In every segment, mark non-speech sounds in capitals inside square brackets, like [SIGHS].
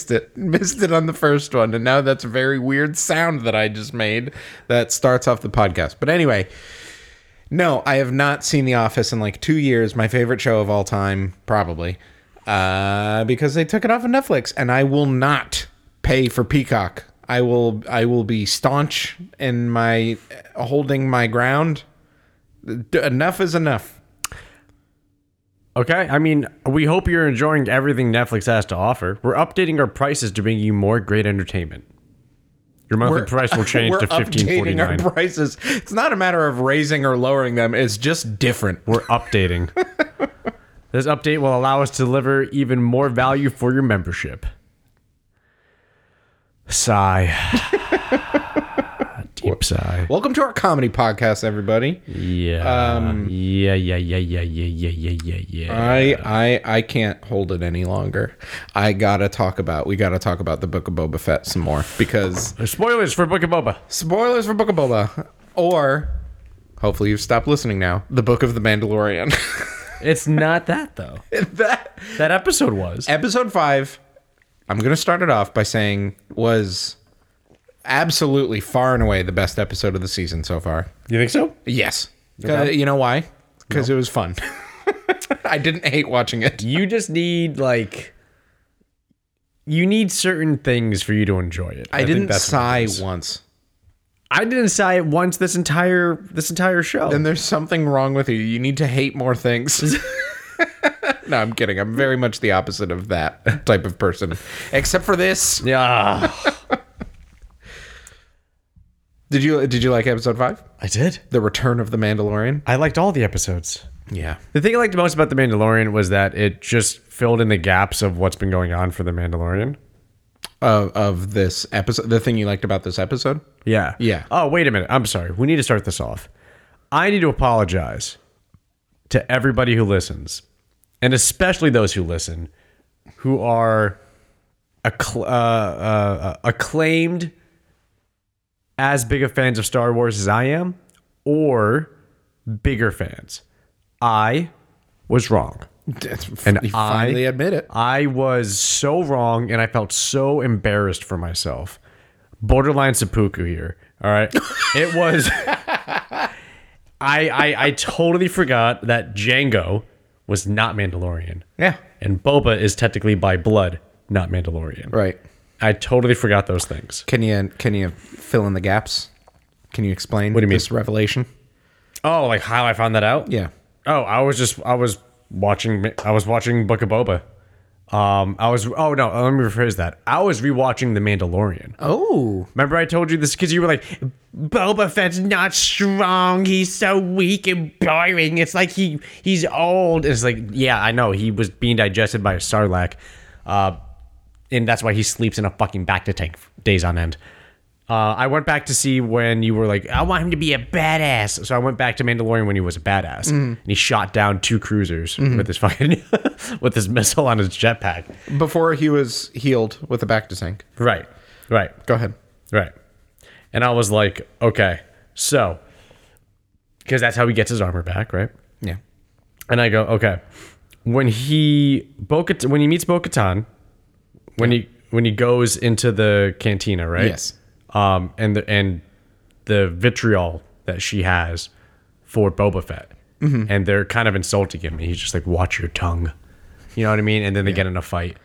missed it. [LAUGHS] Missed it on the first one. And now that's a very weird sound that I just made that starts off the podcast. But anyway, no, I have not seen The Office in like two years. My favorite show of all time, probably. Uh, because they took it off of Netflix and I will not pay for Peacock. I will I will be staunch in my holding my ground. Enough is enough. Okay, I mean, we hope you're enjoying everything Netflix has to offer. We're updating our prices to bring you more great entertainment. Your monthly price will [LAUGHS] change We're to fifteen forty updating our prices. It's not a matter of raising or lowering them. It's just different. We're updating. [LAUGHS] this update will allow us to deliver even more value for your membership. Sigh. [LAUGHS] whoops. Sigh. Welcome to our comedy podcast, everybody. Yeah. Um, yeah. Yeah. Yeah. Yeah. Yeah. Yeah. Yeah. Yeah. I I I can't hold it any longer. I gotta talk about. We gotta talk about the Book of Boba Fett some more because spoilers for Book of Boba. Spoilers for Book of Boba, or hopefully you've stopped listening now. The Book of the Mandalorian. [LAUGHS] it's not that though. [LAUGHS] that that episode was episode five. I'm gonna start it off by saying was absolutely far and away the best episode of the season so far. You think so? Yes. Uh, you know why? Because it was fun. [LAUGHS] I didn't hate watching it. You just need like. You need certain things for you to enjoy it. I, think didn't sigh once. I didn't sigh it once this entire this entire show. Then there's something wrong with you. You need to hate more things. [LAUGHS] no, I'm kidding. I'm very much the opposite of that type of person. Except for this. yeah, Did you did you like episode five? I did. The Return of the Mandalorian? I liked all the episodes. Yeah. The thing I liked most about the Mandalorian was that it just filled in the gaps of what's been going on for the Mandalorian. Of of this episode the thing you liked about this episode? Yeah. Yeah. Oh, wait a minute. I'm sorry. We need to start this off. I need to apologize to everybody who listens, and especially those who listen who are accl- uh, uh, acclaimed as big of fans of Star Wars as I am, or bigger fans. I was wrong. And you I- finally admit it. I was so wrong and I felt so embarrassed for myself. Borderline seppuku here. All right. [LAUGHS] It was I, I I totally forgot that Jango was not Mandalorian. Yeah. And Boba is technically by blood not Mandalorian. Right. I totally forgot those things. Can you can you fill in the gaps? Can you explain What do you mean? this revelation? Oh, like how I found that out? Yeah. Oh, I was just I was watching I was watching Book of Boba. Um, I was oh no, let me rephrase that. I was rewatching The Mandalorian. Oh. Remember I told you this because you were like, Boba Fett's not strong. He's so weak and boring. It's like he he's old. It's like, yeah, I know. He was being digested by a sarlacc. Uh, and that's why he sleeps in a fucking bacta tank days on end. Uh, I went back to see when you were like, I want him to be a badass. So I went back to Mandalorian when he was a badass, and he shot down two cruisers with his fucking [LAUGHS] with his missile on his jetpack. Before he was healed with a bacta tank. Right, right. Go ahead. Right. And I was like, okay, so, because that's how he gets his armor back, right? Yeah. And I go, okay, when he bo when he meets Bo Katan, when he when he goes into the cantina, right? Yes. Um, and the and the vitriol that she has for Boba Fett, and they're kind of insulting him, and he's just like, "Watch your tongue," you know what I mean? And then they get in a fight.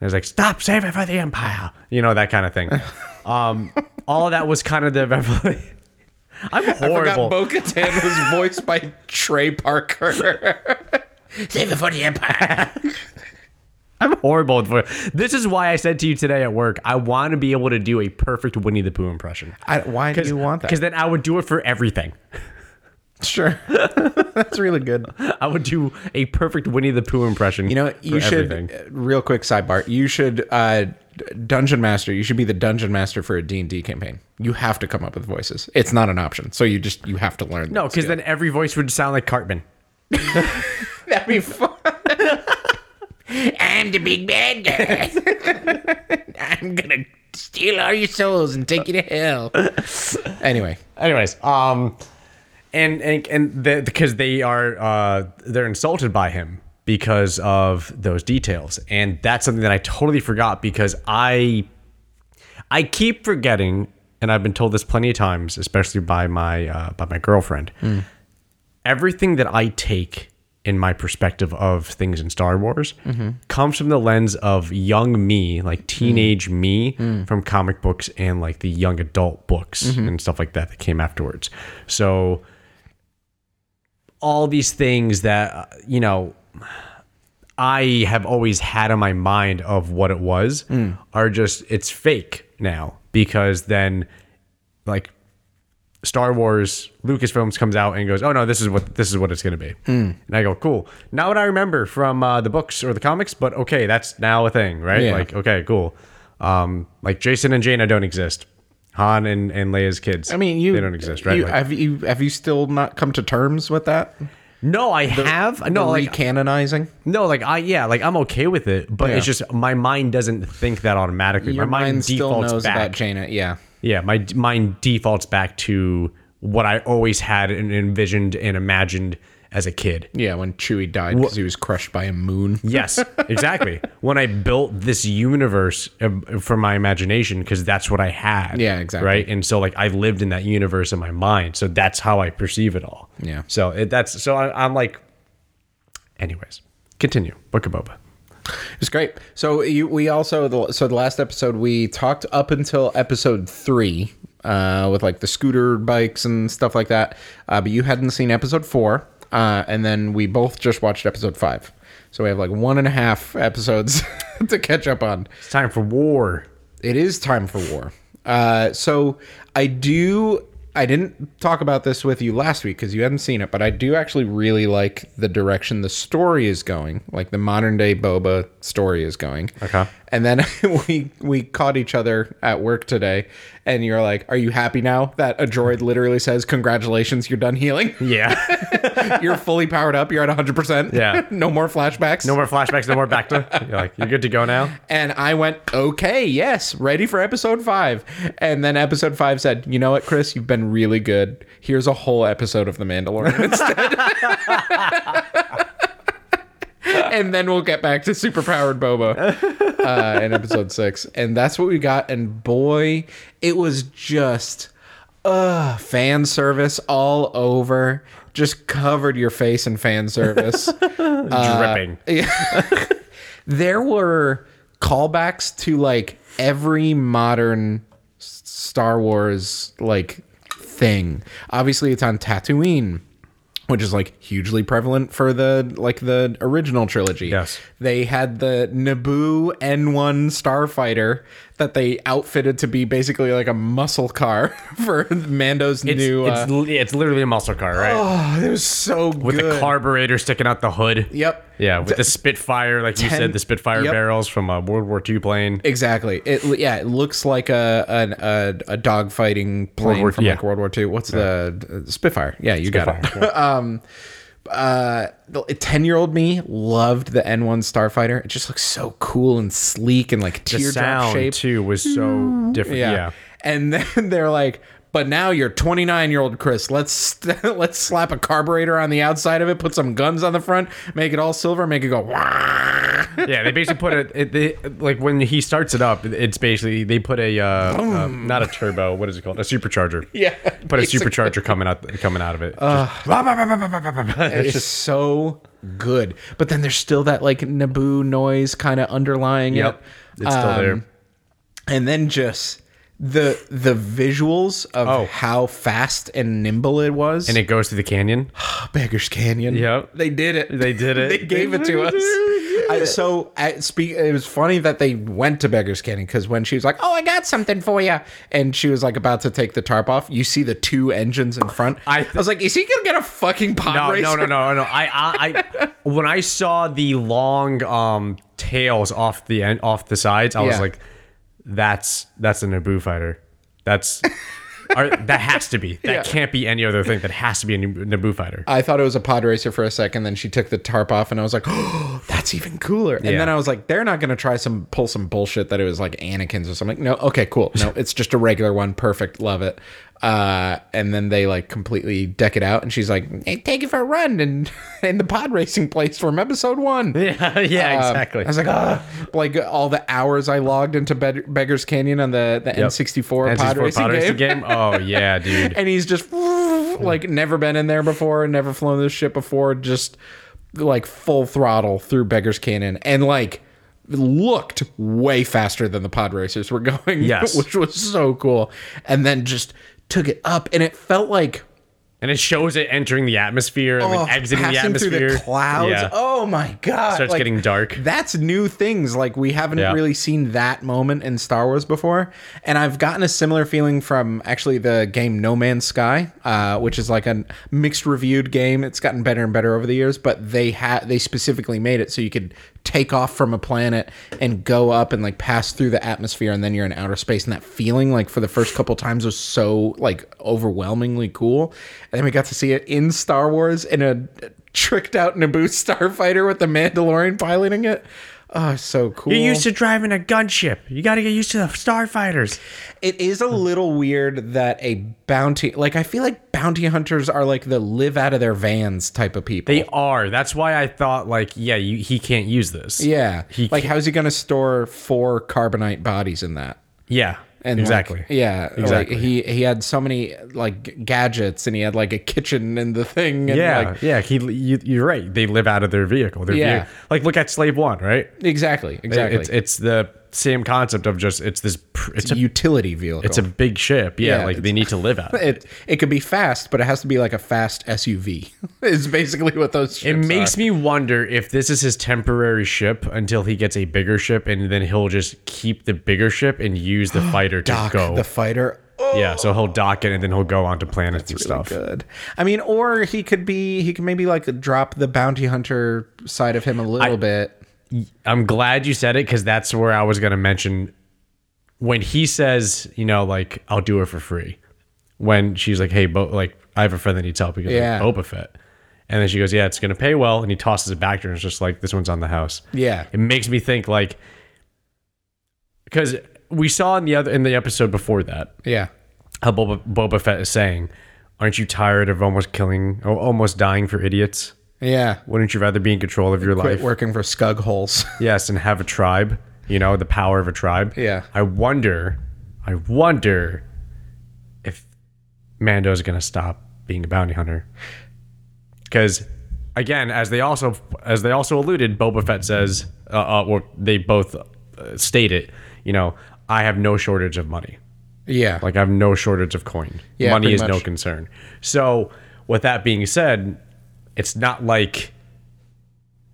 And it's like, "Stop, save it for the Empire," you know that kind of thing. [LAUGHS] um, all of that was kind of the. [LAUGHS] I'm I forgot horrible. Bo Katan was [LAUGHS] voiced by Trey Parker. Save it for the Empire. I'm horrible voice. This is why I said to you today at work, I want to be able to do a perfect Winnie the Pooh impression. I, why do you want that? Because then I would do it for everything. Sure. [LAUGHS] That's really good. I would do a perfect Winnie the Pooh impression. You know, you for should, everything. uh, real quick sidebar, you should, uh, dungeon master, you should be the dungeon master for a D&D campaign. You have to come up with voices. It's not an option. So you just, you have to learn. No, because then every voice would sound like Cartman. [LAUGHS] That'd be fun. I'm the big bad guy. [LAUGHS] I'm gonna steal all your souls and take you to hell. Anyway, Anyways, um, and and and the, because they are uh they're insulted by him because of those details. And that's something that I totally forgot because I I keep forgetting, and I've been told this plenty of times, especially by my uh, by my girlfriend. Everything that I take in my perspective of things in Star Wars mm-hmm. comes from the lens of young me, like mm. teenage me, mm. from comic books and like the young adult books mm-hmm. and stuff like that that came afterwards. So all these things that uh, you know I have always had in my mind of what it was mm. are just it's fake now because then like Star Wars Lucasfilms comes out and goes, "Oh no, this is what this is what it's going to be." And I go, "Cool." Not what I remember from uh, the books or the comics, but okay, that's now a thing, right? Yeah. Like, okay, cool. Um, like Jacen and Jaina don't exist. Han and, and Leia's kids. I mean, you they don't exist, right? you- Like- have you have you still not come to terms with that? no, I have no like recanonizing. No, like I yeah, like I'm okay with it, but it's just my mind doesn't think that automatically. Your my mind, mind still defaults knows back. about Jaina. Yeah, yeah, my mind defaults back to what I always had and envisioned and imagined as a kid. yeah. When Chewie died because he was crushed by a moon. [LAUGHS] Yes, exactly. when I built this universe uh, for my imagination, because that's what I had. Yeah, exactly. Right, and so like I lived in that universe in my mind, so that's how I perceive it all. Yeah. So it, that's so I, I'm like. Anyways, continue. Book of Boba. It's great. So you, we also the, so the last episode we talked up until episode three uh, with like the scooter bikes and stuff like that. Uh, but you hadn't seen episode four, uh, and then we both just watched episode five. So we have like one and a half episodes [LAUGHS] to catch up on. It's time for war. It is time for war. Uh, so I do. I didn't talk about this with you last week because you hadn't seen it, but I do actually really like the direction the story is going, like the modern day Boba story is going. Okay. And then [LAUGHS] we we caught each other at work today, and you're like, "Are you happy now that a droid literally says congratulations, you're done healing, Yeah. [LAUGHS] you're fully powered up, you're at 100, percent Yeah. [LAUGHS] no more flashbacks, No more flashbacks, no more bacta. You're like, you're good to go now? And I went, okay, yes, ready for episode five. And then episode five said, you know what, Chris, you've been really good. Here's a whole episode of The Mandalorian instead. [LAUGHS] and then we'll get back to superpowered Boba uh, in episode six. And that's what we got. And boy, it was just uh fan service all over. Just covered your face in fan service. [LAUGHS] Dripping. [LAUGHS] there were callbacks to like every modern Star Wars like thing. Obviously, it's on Tatooine, which is like hugely prevalent for the like the original trilogy. Yes. they had the Naboo N1 starfighter that they outfitted to be basically like a muscle car [LAUGHS] for Mando's It's, new. it's, uh, it's literally a muscle car, right? oh, it was so good. With good. the carburetor sticking out the hood. Yep. Yeah, with the Spitfire, like you said, the Spitfire Yep. barrels from a World War II plane. Exactly. It yeah, it looks like a an, a, a dogfighting plane War- from yeah. like World War II. What's the uh, Spitfire? Yeah, you got it. Spitfire, [LAUGHS] um, uh, the ten year old me loved the N one Starfighter. It just looks so cool and sleek and like The teardrop sound shape. too was so different. Yeah. Yeah. And [LAUGHS] then they're like, but now you're 29 year old Chris. Let's [LAUGHS] let's slap a carburetor on the outside of it, put some guns on the front, make it all silver, make it go. Yeah, they basically put it, it they, like when he starts it up, it's basically they put a uh, uh, not a turbo, what is it called? A supercharger. Yeah, Put a supercharger coming out coming out of it. It's just so good. But then there's still that like Naboo noise kind of underlying yep. it. It's still Um, there. And then just the the visuals of Oh. how fast and nimble it was. And it goes through the canyon. [SIGHS] Beggars Canyon. Yep. They did it. They did it. [LAUGHS] they gave it to us. I, [LAUGHS] so I speak. It was funny that they went to Beggars Canyon because when she was like, "Oh, I got something for you," and she was like about to take the tarp off, you see the two engines in front. I- I, was like, "Is he gonna get a fucking pod No, racer?" no, no, no, no. I, I, I, [LAUGHS] when I saw the long um tails off the end, off the sides, I was Yeah. like, "That's that's a Naboo fighter. That's [LAUGHS] or, that has to be. That Yeah. can't be any other thing. That has to be a Nab- Naboo fighter." I thought it was a pod racer for a second. Then she took the tarp off, and I was like, "Oh, [GASPS] that's even cooler." And Yeah. then I was like, "They're not gonna try some pull some bullshit that it was like Anakin's or something." No, okay, cool. No, it's just a regular one. Perfect, love it. Uh, and then they like completely deck it out, and she's like, hey, "Take it for a run!" And [LAUGHS] in the pod racing place from episode one. [LAUGHS] Yeah, yeah, Um, exactly. I was like, ah, like all the hours I logged into Beg- Beggars Canyon on the the N64, pod, N64 racing, pod racing game. game. Oh yeah, [LAUGHS] dude. and he's just like never been in there before, never flown this ship before, just like full throttle through Beggars Canyon, and like looked way faster than the pod racers were going. Yes. which was so cool, and then just took it up, and it felt like And it shows it entering the atmosphere and oh, then exiting the atmosphere. through the clouds. Yeah. Oh my god! Starts like, getting dark. That's new things. Like we haven't Yeah. really seen that moment in Star Wars before, and I've gotten a similar feeling from actually the game No Man's Sky, uh, which is like a mixed reviewed game. It's gotten better and better over the years, but they had they specifically made it so you could take off from a planet and go up and like pass through the atmosphere, and then you're in outer space. And that feeling, like for the first couple times, was so like overwhelmingly cool. And then we got to see it in Star Wars in a tricked out Naboo [LAUGHS] starfighter with the Mandalorian piloting it. Oh, so cool. You're used to driving a gunship. You got to get used to the starfighters. it is a little weird that a bounty like I feel like bounty hunters are like the live out of their vans type of people. They are. That's why I thought, like, yeah, you, he can't use this. yeah. He like how's he going to store four carbonite bodies in that? Yeah. And exactly. like, yeah, Exactly. Like he he had so many like gadgets, and he had like a kitchen in the thing. And yeah, like, yeah. He, you, you're right. They live out of their vehicle. Their Yeah. vehicle. Like, look at Slave One, right? exactly, exactly. It's it's the same concept of just it's this. pr- It's a utility vehicle. it's a big ship. Yeah, Yeah, like they need to live [LAUGHS] out. it. it could be fast, but it has to be like a fast SUV. is [LAUGHS] basically what those. Ships It makes are. me wonder if this is his temporary ship until he gets a bigger ship, and then he'll just keep the bigger ship and use the [GASPS] fighter to Doc, go. the fighter. Oh, yeah, so he'll dock it, and then he'll go onto planets and really stuff. good. I mean, or he could be. He could maybe like drop the bounty hunter side of him a little bit. I'm glad you said it because that's where I was going to mention when he says, you know, like I'll do it for free. When she's like, "Hey, Bo- like I have a friend that needs help," because Yeah. like, Boba Fett, and then she goes, "Yeah, it's going to pay well," and he tosses it back to her, and it's just like this one's on the house. Yeah. It makes me think like because we saw in the other in the episode before that Yeah. how Boba, Boba Fett is saying, "Aren't you tired of almost killing, or almost dying for idiots? Yeah. Wouldn't you rather be in control of your Quit life?" working for Scug holes. [LAUGHS] Yes, and have a tribe. You know, the power of a tribe. Yeah. I wonder, I wonder if Mando's gonna stop being a bounty hunter. Because, again, as they also as they also alluded, Boba Fett says, uh, uh, or they both uh, state it. You know, I have no shortage of money. yeah. Like I have no shortage of coin. Yeah, Money is no concern. So, with that being said, it's not like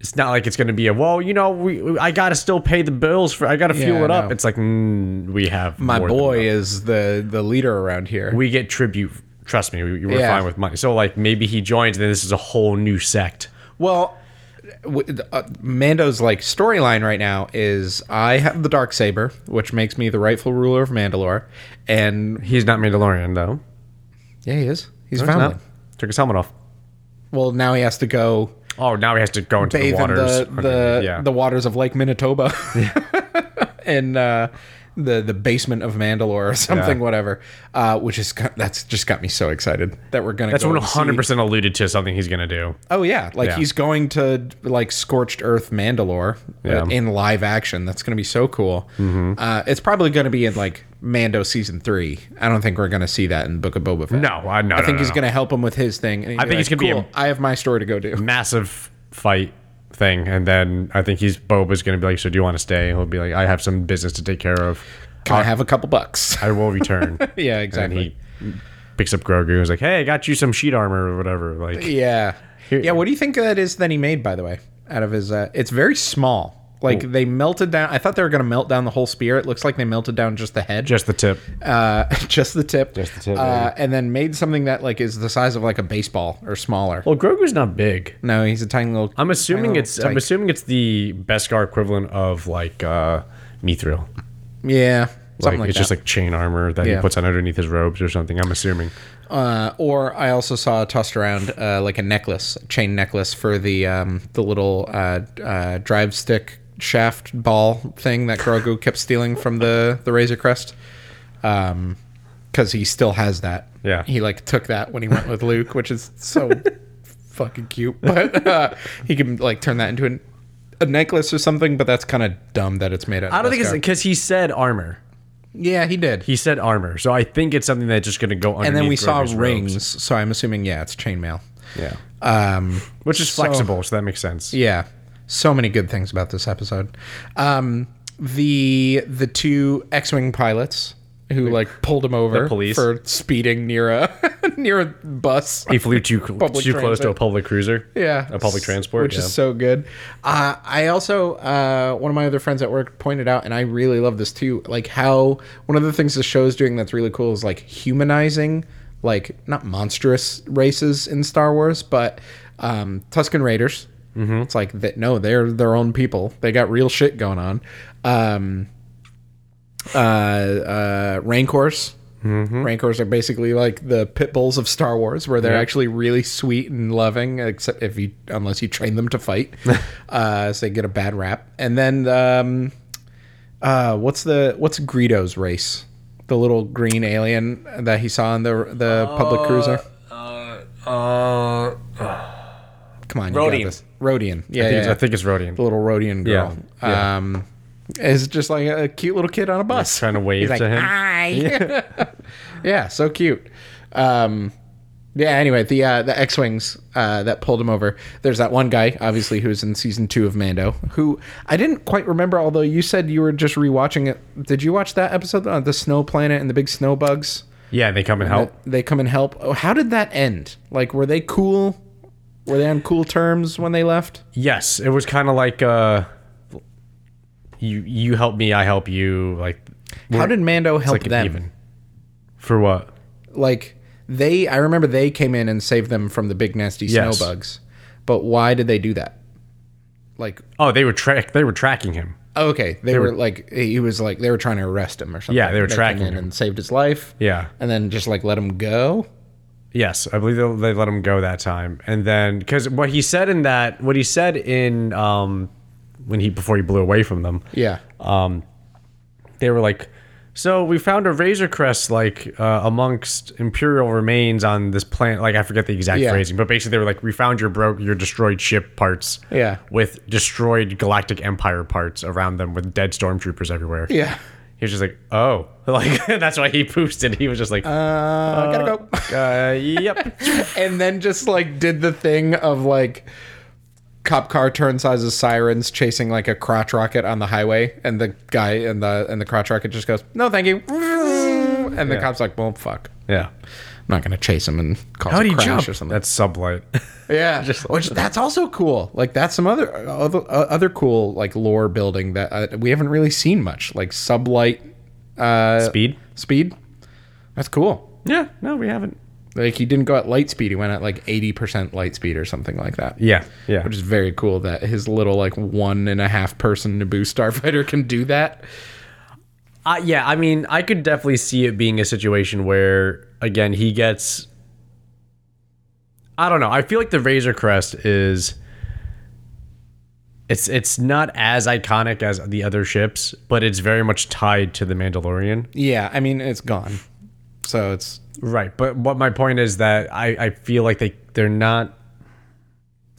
it's not like it's going to be a well, you know, we I got to still pay the bills for I got to fuel Yeah, it up. no. It's like mm, we have my boy is the the leader around here. We get tribute. Trust me, we, we're Yeah. fine with money. So like maybe he joins, and then this is a whole new sect. Well, uh, Mando's like storyline right now is I have the dark saber, which makes me the rightful ruler of Mandalore, and He's not Mandalorian though. yeah, he is. He's He's foundling. not. Took his helmet off. Well, now he has to go Oh, now he has to go into bathe the waters. in the the, yeah. the waters of Lake Manitoba, [LAUGHS] and uh, the the basement of Mandalore or [LAUGHS] something, Yeah. whatever. Uh, which is that's just got me so excited that we're gonna. That's one hundred percent alluded to something he's gonna do. Oh yeah, like Yeah. he's going to like scorched earth Mandalore uh, Yeah. Mm-hmm. in live action. That's going to be so cool. Uh, it's probably going to be in like Mando season three. I don't think we're going to see that in Book of Boba Fett. No, I no, I think no, he's no. going to help him with his thing. I think he's gonna be a- I have my story to go do. massive fight thing, and then I think he's Boba's gonna be like, "So do you want to stay?" He'll be like, "I have some business to take care of. Can I have a couple bucks? [LAUGHS] I will return." [LAUGHS] yeah, exactly. and he picks up Grogu. and is like, "Hey, I got you some sheet armor or whatever." Like, yeah, yeah. What do you think that is that he made? By the way, out of his, uh, it's very small. Like they melted down. I thought they were going to melt down the whole spear. It looks like they melted down just the head. just the tip. uh, [LAUGHS] just the tip, Just the tip, uh, and then made something that like is the size of like a baseball or smaller. Well, Grogu's not big. No, he's a tiny little. I'm assuming it's. little I'm assuming it's the Beskar equivalent of like uh, Mithril. yeah, Like, like, it's that. just like chain armor that Yeah. he puts on underneath his robes or something. I'm assuming. uh, or I also saw tossed around uh, like a necklace, a chain necklace for the um, the little uh, uh, drive stick shaft ball thing that Grogu kept stealing from the the Razor Crest. Um, because he still has that. Yeah. he like took that when he went with Luke, which is so [LAUGHS] fucking cute. But uh, he can like turn that into an, a necklace or something. But that's kind of dumb that it's made out. I don't think it's because he said armor. Yeah, he did. He said armor, so I think it's something that's just going to go underneath. and then we saw rings, robes. so I'm assuming yeah, it's chainmail. Yeah, Um, which is So- flexible, so that makes sense. Yeah, so many good things about this episode. Um, the the two X-wing pilots who like pulled him over The police. for speeding near a [LAUGHS] near a bus. He flew too too Public close to a public cruiser. Yeah, a public transport, which yeah. is so good. Uh, I also uh, one of my other friends at work pointed out, and I really love this too. Like how one of the things the show's doing that's really cool is like humanizing, like not monstrous races in Star Wars, but um, Tuscan Raiders. Mm-hmm. It's like that. No, they're their own people. They got real shit going on. Um, uh, uh, Rancors. Rancors are basically like the pit bulls of Star Wars, where they're Yeah. actually really sweet and loving, except if you unless you train them to fight, [LAUGHS] uh, so they get a bad rap. And then, um, uh, what's the what's Greedo's race? The little green alien that he saw in the the public cruiser. Uh, Come on, you Rodian. got this. Rodian. Yeah, I, think yeah, it's, I think it's Rodian. the little Rodian girl. Yeah, yeah. Um, is just like a cute little kid on a bus. trying to [LAUGHS] wave He's like, to him. Hi. [LAUGHS] Yeah. so cute. Um, yeah. Anyway, the uh, the X wings uh, that pulled him over. There's that one guy, obviously, who's in season two of Mando, who I didn't quite remember. Although you said you were just rewatching it. Did you watch that episode on the snow planet and the big snow bugs? Yeah, they come and help. They come and help. Oh, how did that end? Like, were they cool? Were they on cool terms when they left? Yes, it was kind of like uh, you you help me, I help you. Like How did Mando help like them? even. For what? like they i remember they came in and saved them from the big nasty Yes. snow bugs but why did they do that like Oh, they were track. They were tracking him. oh, okay they, were, were- like he was like they were trying to arrest him or something Yeah, they were came tracking in him. and saved his life Yeah. and then just like let him go Yes, I believe they, they let him go that time, and then because what he said in that, what he said in um, when he before he blew away from them, yeah um, they were like, so we found a Razor Crest like uh, amongst Imperial remains on this planet. Like I forget the exact Yeah. phrasing, but basically they were like, we found your broke, your destroyed ship parts, Yeah. with destroyed Galactic Empire parts around them with dead stormtroopers everywhere. yeah He was just like, oh, [LAUGHS] like that's why he boosted. He was just like, uh, gotta go [LAUGHS] uh, yep. [LAUGHS] and then just like did the thing of like cop car turn sizes sirens chasing like a crotch rocket on the highway and the guy and the and the crotch rocket just goes no thank you and the Yeah. cop's like well fuck Yeah. I'm not gonna chase him and cause How a crash jump? or something. That's sublight. [LAUGHS] yeah, [LAUGHS] which that's also cool. Like that's some other other, other cool like lore building that uh, we haven't really seen much. Like sublight uh, Speed? Speed. That's cool. Yeah. No, we haven't. Like he didn't go at light speed. He went at like eighty percent light speed or something like that. Yeah. Yeah. Which is very cool that his little like one and a half person Naboo starfighter [LAUGHS] can do that. Uh, yeah, I mean, I could definitely see it being a situation where, again, he gets. I don't know. I feel like the Razor Crest is. It's it's not as iconic as the other ships, but it's very much tied to the Mandalorian. Yeah, I mean it's gone, so it's Right, but what my point is that I, I feel like they they're not.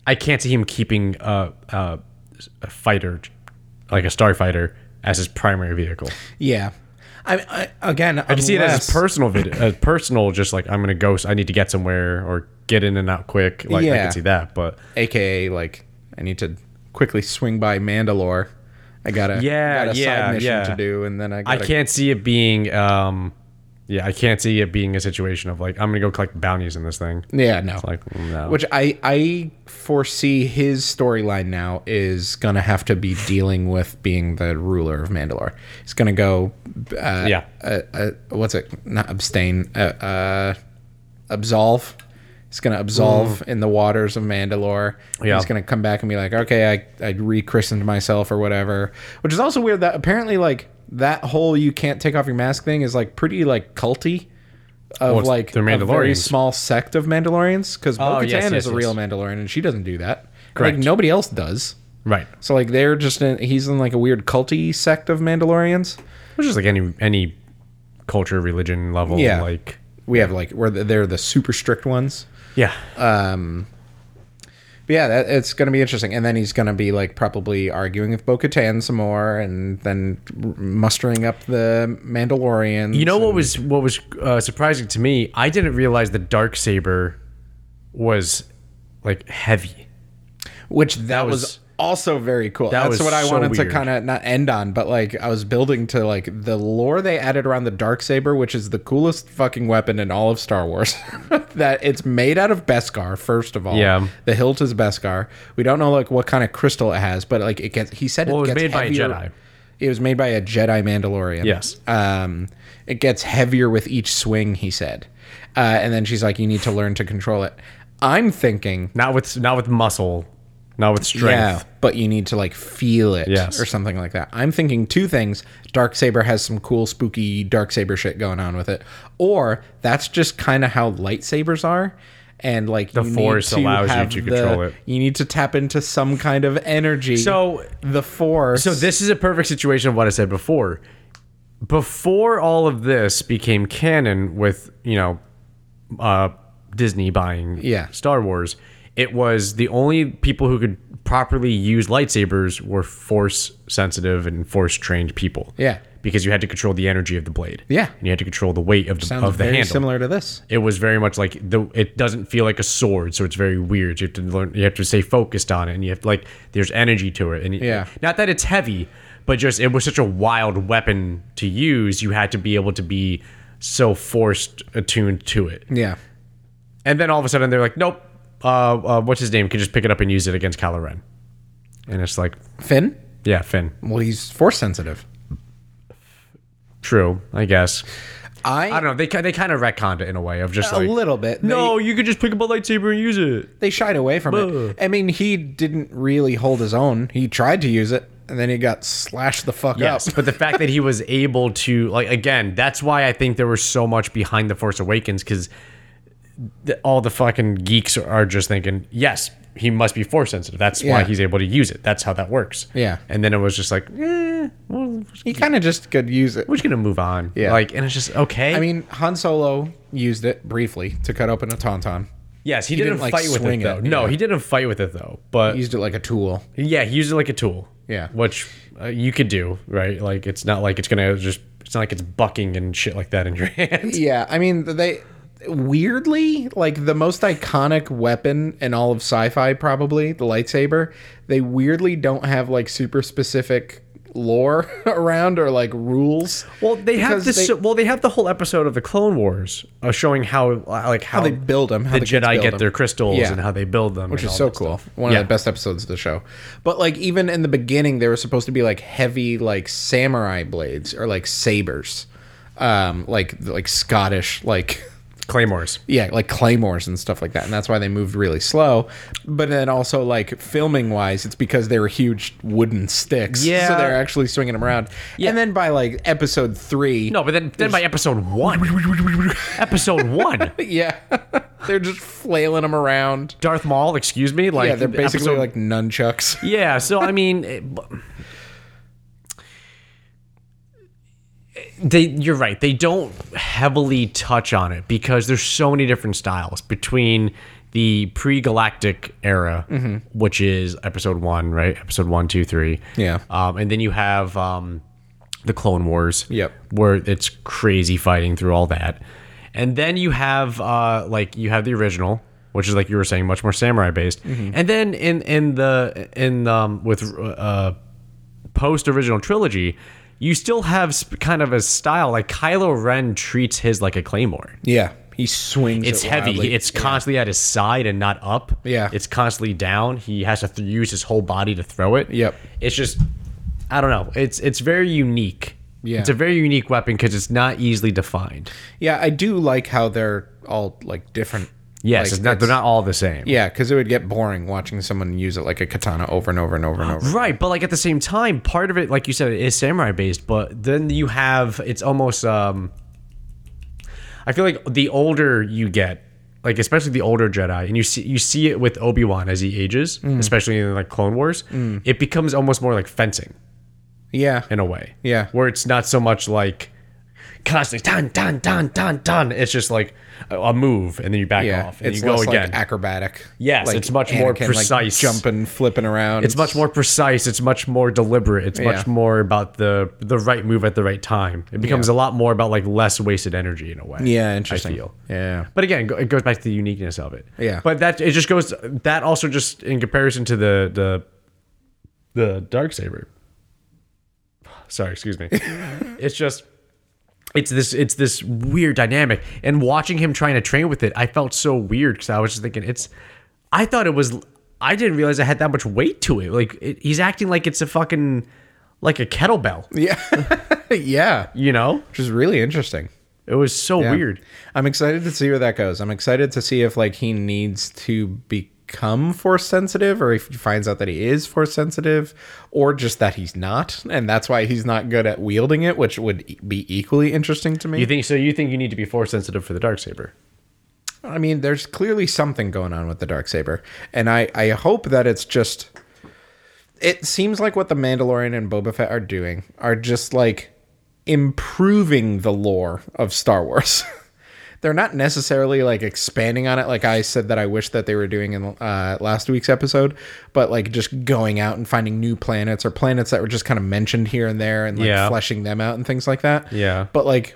I can't see him keeping a, a, a fighter, like a starfighter, as his primary vehicle. yeah. I, I again I can see it as a personal video, a personal, just like I'm gonna go. I need to get somewhere or get in and out quick. Like I can see that, but aka like I need to quickly swing by Mandalore. I got a Yeah, got a yeah, side mission yeah. to do, and then I I gotta, can't see it being. um Yeah, I can't see it being a situation of like I'm gonna go collect bounties in this thing. Yeah, no. Like no. Which I I foresee his storyline now is gonna have to be dealing with being the ruler of Mandalore. He's gonna go, uh, Yeah. uh, uh, what's it? Not abstain, uh, uh, absolve. He's gonna absolve in the waters of Mandalore. Yeah. He's gonna come back and be like, okay, I I rechristened myself or whatever. Which is also weird that apparently like that whole you can't take off your mask thing is like pretty like culty. Of Well, like a very small sect of Mandalorians because Oh, Katan yes, is yes, a real yes. Mandalorian and she doesn't do that. Correct. Like nobody else does. right, So like they're just in, he's in like a weird culty sect of Mandalorians. which is like any any culture, religion level. Yeah. Like, We have like where they're the super strict ones. yeah. Um, But yeah, that, it's going to be interesting. And then he's going to be like probably arguing with Bo Katan some more and then mustering up the Mandalorians. You know what was what was uh, surprising to me? I didn't realize the dark saber was like heavy. Which that, was, was- also very cool. that That's was what I so wanted to kind of not end on, but like I was building to like the lore they added around the dark saber, which is the coolest fucking weapon in all of Star Wars. [LAUGHS] that it's made out of Beskar, first of all. Yeah. The hilt is Beskar. We don't know like what kind of crystal it has, but like it gets. He said Well, it was gets made by a heavier- Jedi. It was made by a Jedi Mandalorian. Yes. Um, it gets heavier with each swing. He said, uh, and then she's like, "You need to learn to control it." I'm thinking Not with not with muscle, not with strength. yeah, but you need to like feel it Yes. or something like that. I'm thinking two things. Dark Saber has some cool spooky dark saber shit going on with it. Or that's just kind of how lightsabers are. And like The you need Force allows you to the- control it. You need to tap into some kind of energy. So the Force. So this is a perfect situation of what I said before. Before all of this became canon with, you know, uh, Disney buying Yeah. Star Wars, it was the only people who could properly use lightsabers were force sensitive and force trained people. Yeah. Because you had to control the energy of the blade. Yeah. And you had to control the weight of the, sounds of the very handle. similar to this. It was very much like the it doesn't feel like a sword, so it's very weird. You have to learn you have to stay focused on it and you have to like there's energy to it. And Yeah. not that it's heavy, but just it was such a wild weapon to use, you had to be able to be so forced attuned to it. Yeah. And then all of a sudden they're like, Nope, uh, uh what's his name? Can just pick it up and use it against Kylo Ren. And it's like, Finn? yeah, Finn. Well, he's force sensitive. True, I guess. I, I don't know. They ki- they kind of retconned it in a way of just a like little bit. No, you could just pick up a lightsaber and use it. they shied away from it. I mean, he didn't really hold his own. He tried to use it, and then he got slashed the fuck Yes, up. but the fact that he [LAUGHS] was able to like again, that's why I think there was so much behind the Force Awakens because all the fucking geeks are just thinking, yes, he must be force sensitive. That's why Yeah. he's able to use it. That's how that works. Yeah. and then it was just like, eh, well, He kind of just could use it. we're just gonna move on. Yeah. like, and it's just okay. I mean, Han Solo used it briefly to cut open a tauntaun. yes, he, didn't, didn't, like, fight with it swing though. it, No, yeah. he didn't fight with it though. But He used it like a tool. yeah, he used it like a tool. Yeah. which uh, you could do, right? Like, it's not like it's gonna just. It's not like it's bucking and shit like that in your [LAUGHS] hand. Yeah, I mean, they weirdly like the most iconic weapon in all of sci-fi, probably the lightsaber. They weirdly don't have like super specific lore [LAUGHS] around or like rules. Well, they have this. they- well, they have the whole episode of the Clone Wars uh, showing how, like, how, How they build them, how the, the, Jedi get get 'em. their crystals Yeah. and how they build them, which is so cool. stuff. One Yeah. of the best episodes of the show. But like even in the beginning, there was supposed to be like heavy like samurai blades or like sabers, um, like like Scottish like. [LAUGHS] Claymores. Yeah, like claymores and stuff like that, and that's why they moved really slow. But then also like filming wise, it's because they were huge wooden sticks. Yeah. so they're actually swinging them around. Yeah. And then by like episode three, No, but then, then by episode one, [LAUGHS] episode one, yeah, [LAUGHS] they're just flailing them around. Darth Maul, excuse me, like yeah, they're basically episode- like nunchucks. Yeah, so I mean, it- [LAUGHS] they you're right. They don't heavily touch on it because there's so many different styles between the pre-galactic era, Mm-hmm. which is episode one, right? Episode one, two, three. Yeah. Um, and then you have um, the Clone Wars. Yep. Where it's crazy fighting through all that, and then you have uh, like you have the original, which is like you were saying, much more samurai based, Mm-hmm. and then in in the in um, with uh, post original trilogy. You still have sp- kind of a style like Kylo Ren treats his like a claymore. Yeah, he swings. It's it heavy. wildly. It's constantly at his side and not up. Yeah. It's constantly down. He has to th- use his whole body to throw it. Yep. It's just, I don't know. It's it's very unique. Yeah. It's a very unique weapon because it's not easily defined. yeah. I do like how they're all like different. Yes, Like, it's not, they're not all the same. Yeah, because it would get boring watching someone use it like a katana over and over and over and over. Right, but like at the same time, part of it, like you said, is samurai based. But then you have it's almost. um I feel like the older you get, like especially the older Jedi, and you see you see it with Obi Wan as he ages, Mm. especially in like Clone Wars, it becomes almost more like fencing Yeah, in a way. Yeah. where it's not so much like. constantly dun dun dun dun dun. It's just like a, move, and then you back Yeah, off, and you go again. like acrobatic. Yes, Like it's much more Anakin, like, precise. jumping, flipping around. it's much more precise. It's much more deliberate. It's much more about the the right move at the right time. It becomes Yeah. a lot more about like less wasted energy in a way. Yeah, interesting. I feel. Yeah. But again, it goes back to the uniqueness of it. Yeah. But that it just goes that also just in comparison to the the the dark saber. [SIGHS] Sorry, excuse me. [LAUGHS] it's just it's this it's this weird dynamic and watching him trying to train with it i felt so weird because i was just thinking it's i thought it was i didn't realize it had that much weight to it like it, he's acting like it's a fucking like a kettlebell Yeah. [LAUGHS] yeah. you know Which is really interesting. it was so Yeah. weird I'm excited to see where that goes. I'm excited to see if like he needs to become force sensitive or if he finds out that he is force sensitive or just that he's not and that's why he's not good at wielding it, which would be equally interesting to me. you think so you think you need to be force sensitive for the dark saber I mean, there's clearly something going on with the dark saber, and I I hope that it's just. It seems like what the Mandalorian and Boba Fett are doing are just like improving the lore of Star Wars. [LAUGHS] They're not necessarily like expanding on it, like I said that I wish that they were doing in uh, last week's episode, but like just going out and finding new planets or planets that were just kind of mentioned here and there and like Yeah. fleshing them out and things like that. Yeah. But like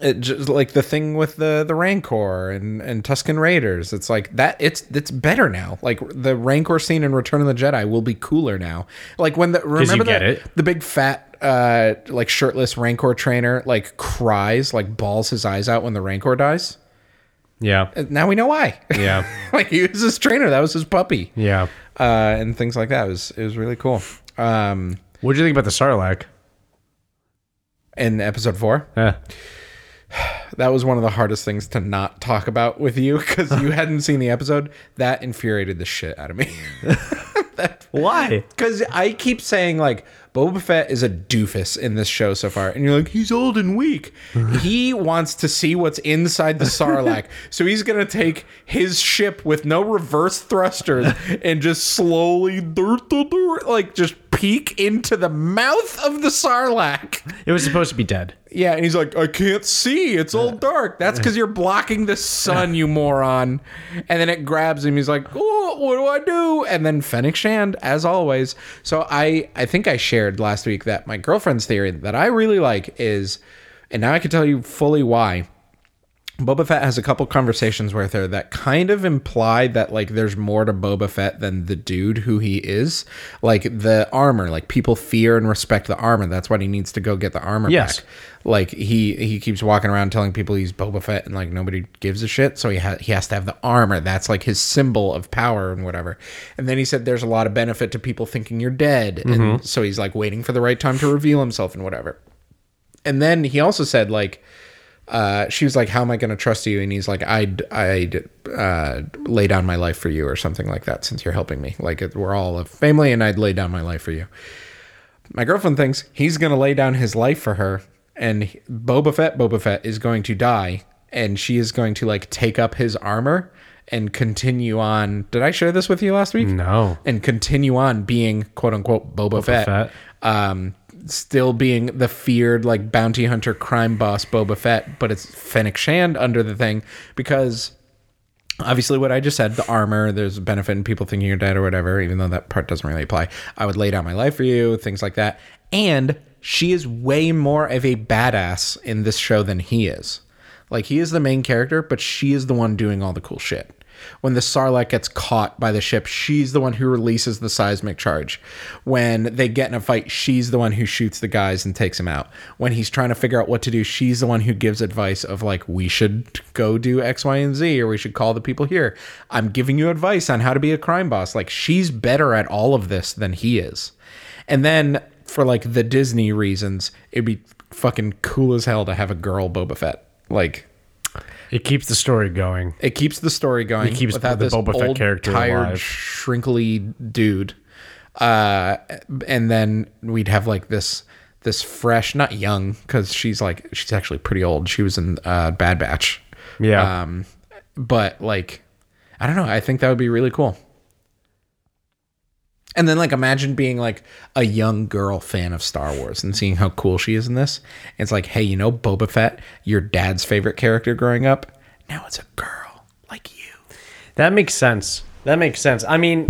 it just like the thing with the the Rancor and and Tuscan Raiders. It's like that. It's it's better now. Like the Rancor scene in Return of the Jedi will be cooler now. Like when the remember the, it. the big fat uh like shirtless Rancor trainer like cries like balls his eyes out when the Rancor dies. yeah Now we know why. yeah [LAUGHS] like he was his trainer. That was his puppy. yeah Uh, and things like that. It was it was really cool. Um, what do you think about the sarlacc in episode four. yeah [SIGHS] [SIGHS] [SIGHS] That was one of the hardest things to not talk about with you because you [LAUGHS] hadn't seen the episode. That infuriated the shit out of me. [LAUGHS] why Because I keep saying, like, Boba Fett is a doofus in this show so far. And you're like, he's old and weak. [LAUGHS] he wants to see what's inside the Sarlacc. so he's going to take his ship with no reverse thrusters and just slowly, like, just peek into the mouth of the Sarlacc. it was supposed to be dead Yeah, and he's like, I can't see. It's all dark. That's because you're blocking the sun, you moron. And then it grabs him. He's like, oh, what do I do? And then Fennec Shand, as always. So I, I think I shared last week that my girlfriend's theory that I really like is, and now I can tell you fully why. Boba Fett has a couple conversations with her that kind of imply that like there's more to Boba Fett than the dude who he is. Like the armor, like people fear and respect the armor. That's why he needs to go get the armor Yes. back. Like he he keeps walking around telling people he's Boba Fett and like nobody gives a shit. So he ha- he has to have the armor. That's like his symbol of power and whatever. And then he said there's a lot of benefit to people thinking you're dead. And mm-hmm. so he's like waiting for the right time to reveal himself and whatever. And then he also said like uh, she was like, "How am I going to trust you?" And he's like, "I'd I'd uh, lay down my life for you, or something like that, since you're helping me. Like we're all a family, and I'd lay down my life for you." My girlfriend thinks he's going to lay down his life for her, and Boba Fett, Boba Fett is going to die, and she is going to like take up his armor and continue on. Did I share this with you last week? no and continue on being quote unquote Boba, Fett, Fett. Um, still being the feared like bounty hunter crime boss Boba Fett, but it's Fennec Shand under the thing because obviously what I just said, the armor, there's a benefit in people thinking you're dead or whatever, even though that part doesn't really apply. I would lay down my life for you, things like that. And she is way more of a badass in this show than he is. Like he is the main character, but she is the one doing all the cool shit. When the Sarlacc gets caught by the ship, she's the one who releases the seismic charge. When they get in a fight, she's the one who shoots the guys and takes them out. When he's trying to figure out what to do, she's the one who gives advice of like, we should go do X, Y, and Z, or we should call the people here. I'm giving you advice on how to be a crime boss. Like she's better at all of this than he is. And then for like the Disney reasons, it'd be fucking cool as hell to have a girl Boba Fett. Like it keeps the story going it keeps the story going. It keeps without the this Boba Fett old, character tired, alive. shrinkly dude. Uh, and then we'd have like this this fresh, not young, because she's like she's actually pretty old. She was in uh, Bad Batch. yeah Um, but like, I don't know. I think that would be really cool. And then like imagine being like a young girl fan of Star Wars and seeing how cool she is in this. It's like, hey, you know Boba Fett, your dad's favorite character growing up? Now it's a girl like you. That makes sense. That makes sense. I mean,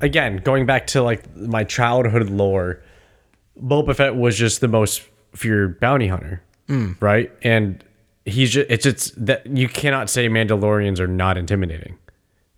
again, going back to like my childhood lore, Boba Fett was just the most feared bounty hunter, hmm. right? And he's just it's it's that you cannot say Mandalorians are not intimidating.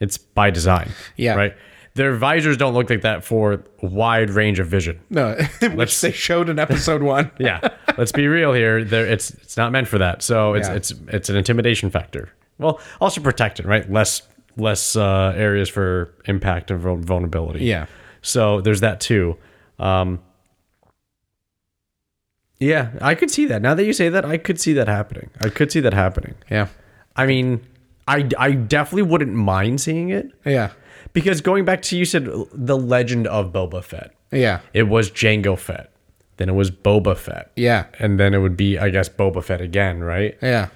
It's by design. Yeah. Right. Their visors don't look like that for wide range of vision. No, [LAUGHS] which they showed in episode one. [LAUGHS] Yeah. Let's be real here. There it's it's not meant for that. So it's Yeah. it's it's an intimidation factor. Well, also protected, right? Less less uh, areas for impact and vulnerability. Yeah. So there's that too. Um, yeah, I could see that. Now that you say that, I could see that happening. I could see that happening. Yeah. I mean, I, I definitely wouldn't mind seeing it Yeah. Because going back to you said the legend of Boba Fett. Yeah. It was Jango Fett. Then it was Boba Fett. Yeah. And then it would be, I guess, Boba Fett again, right? Yeah.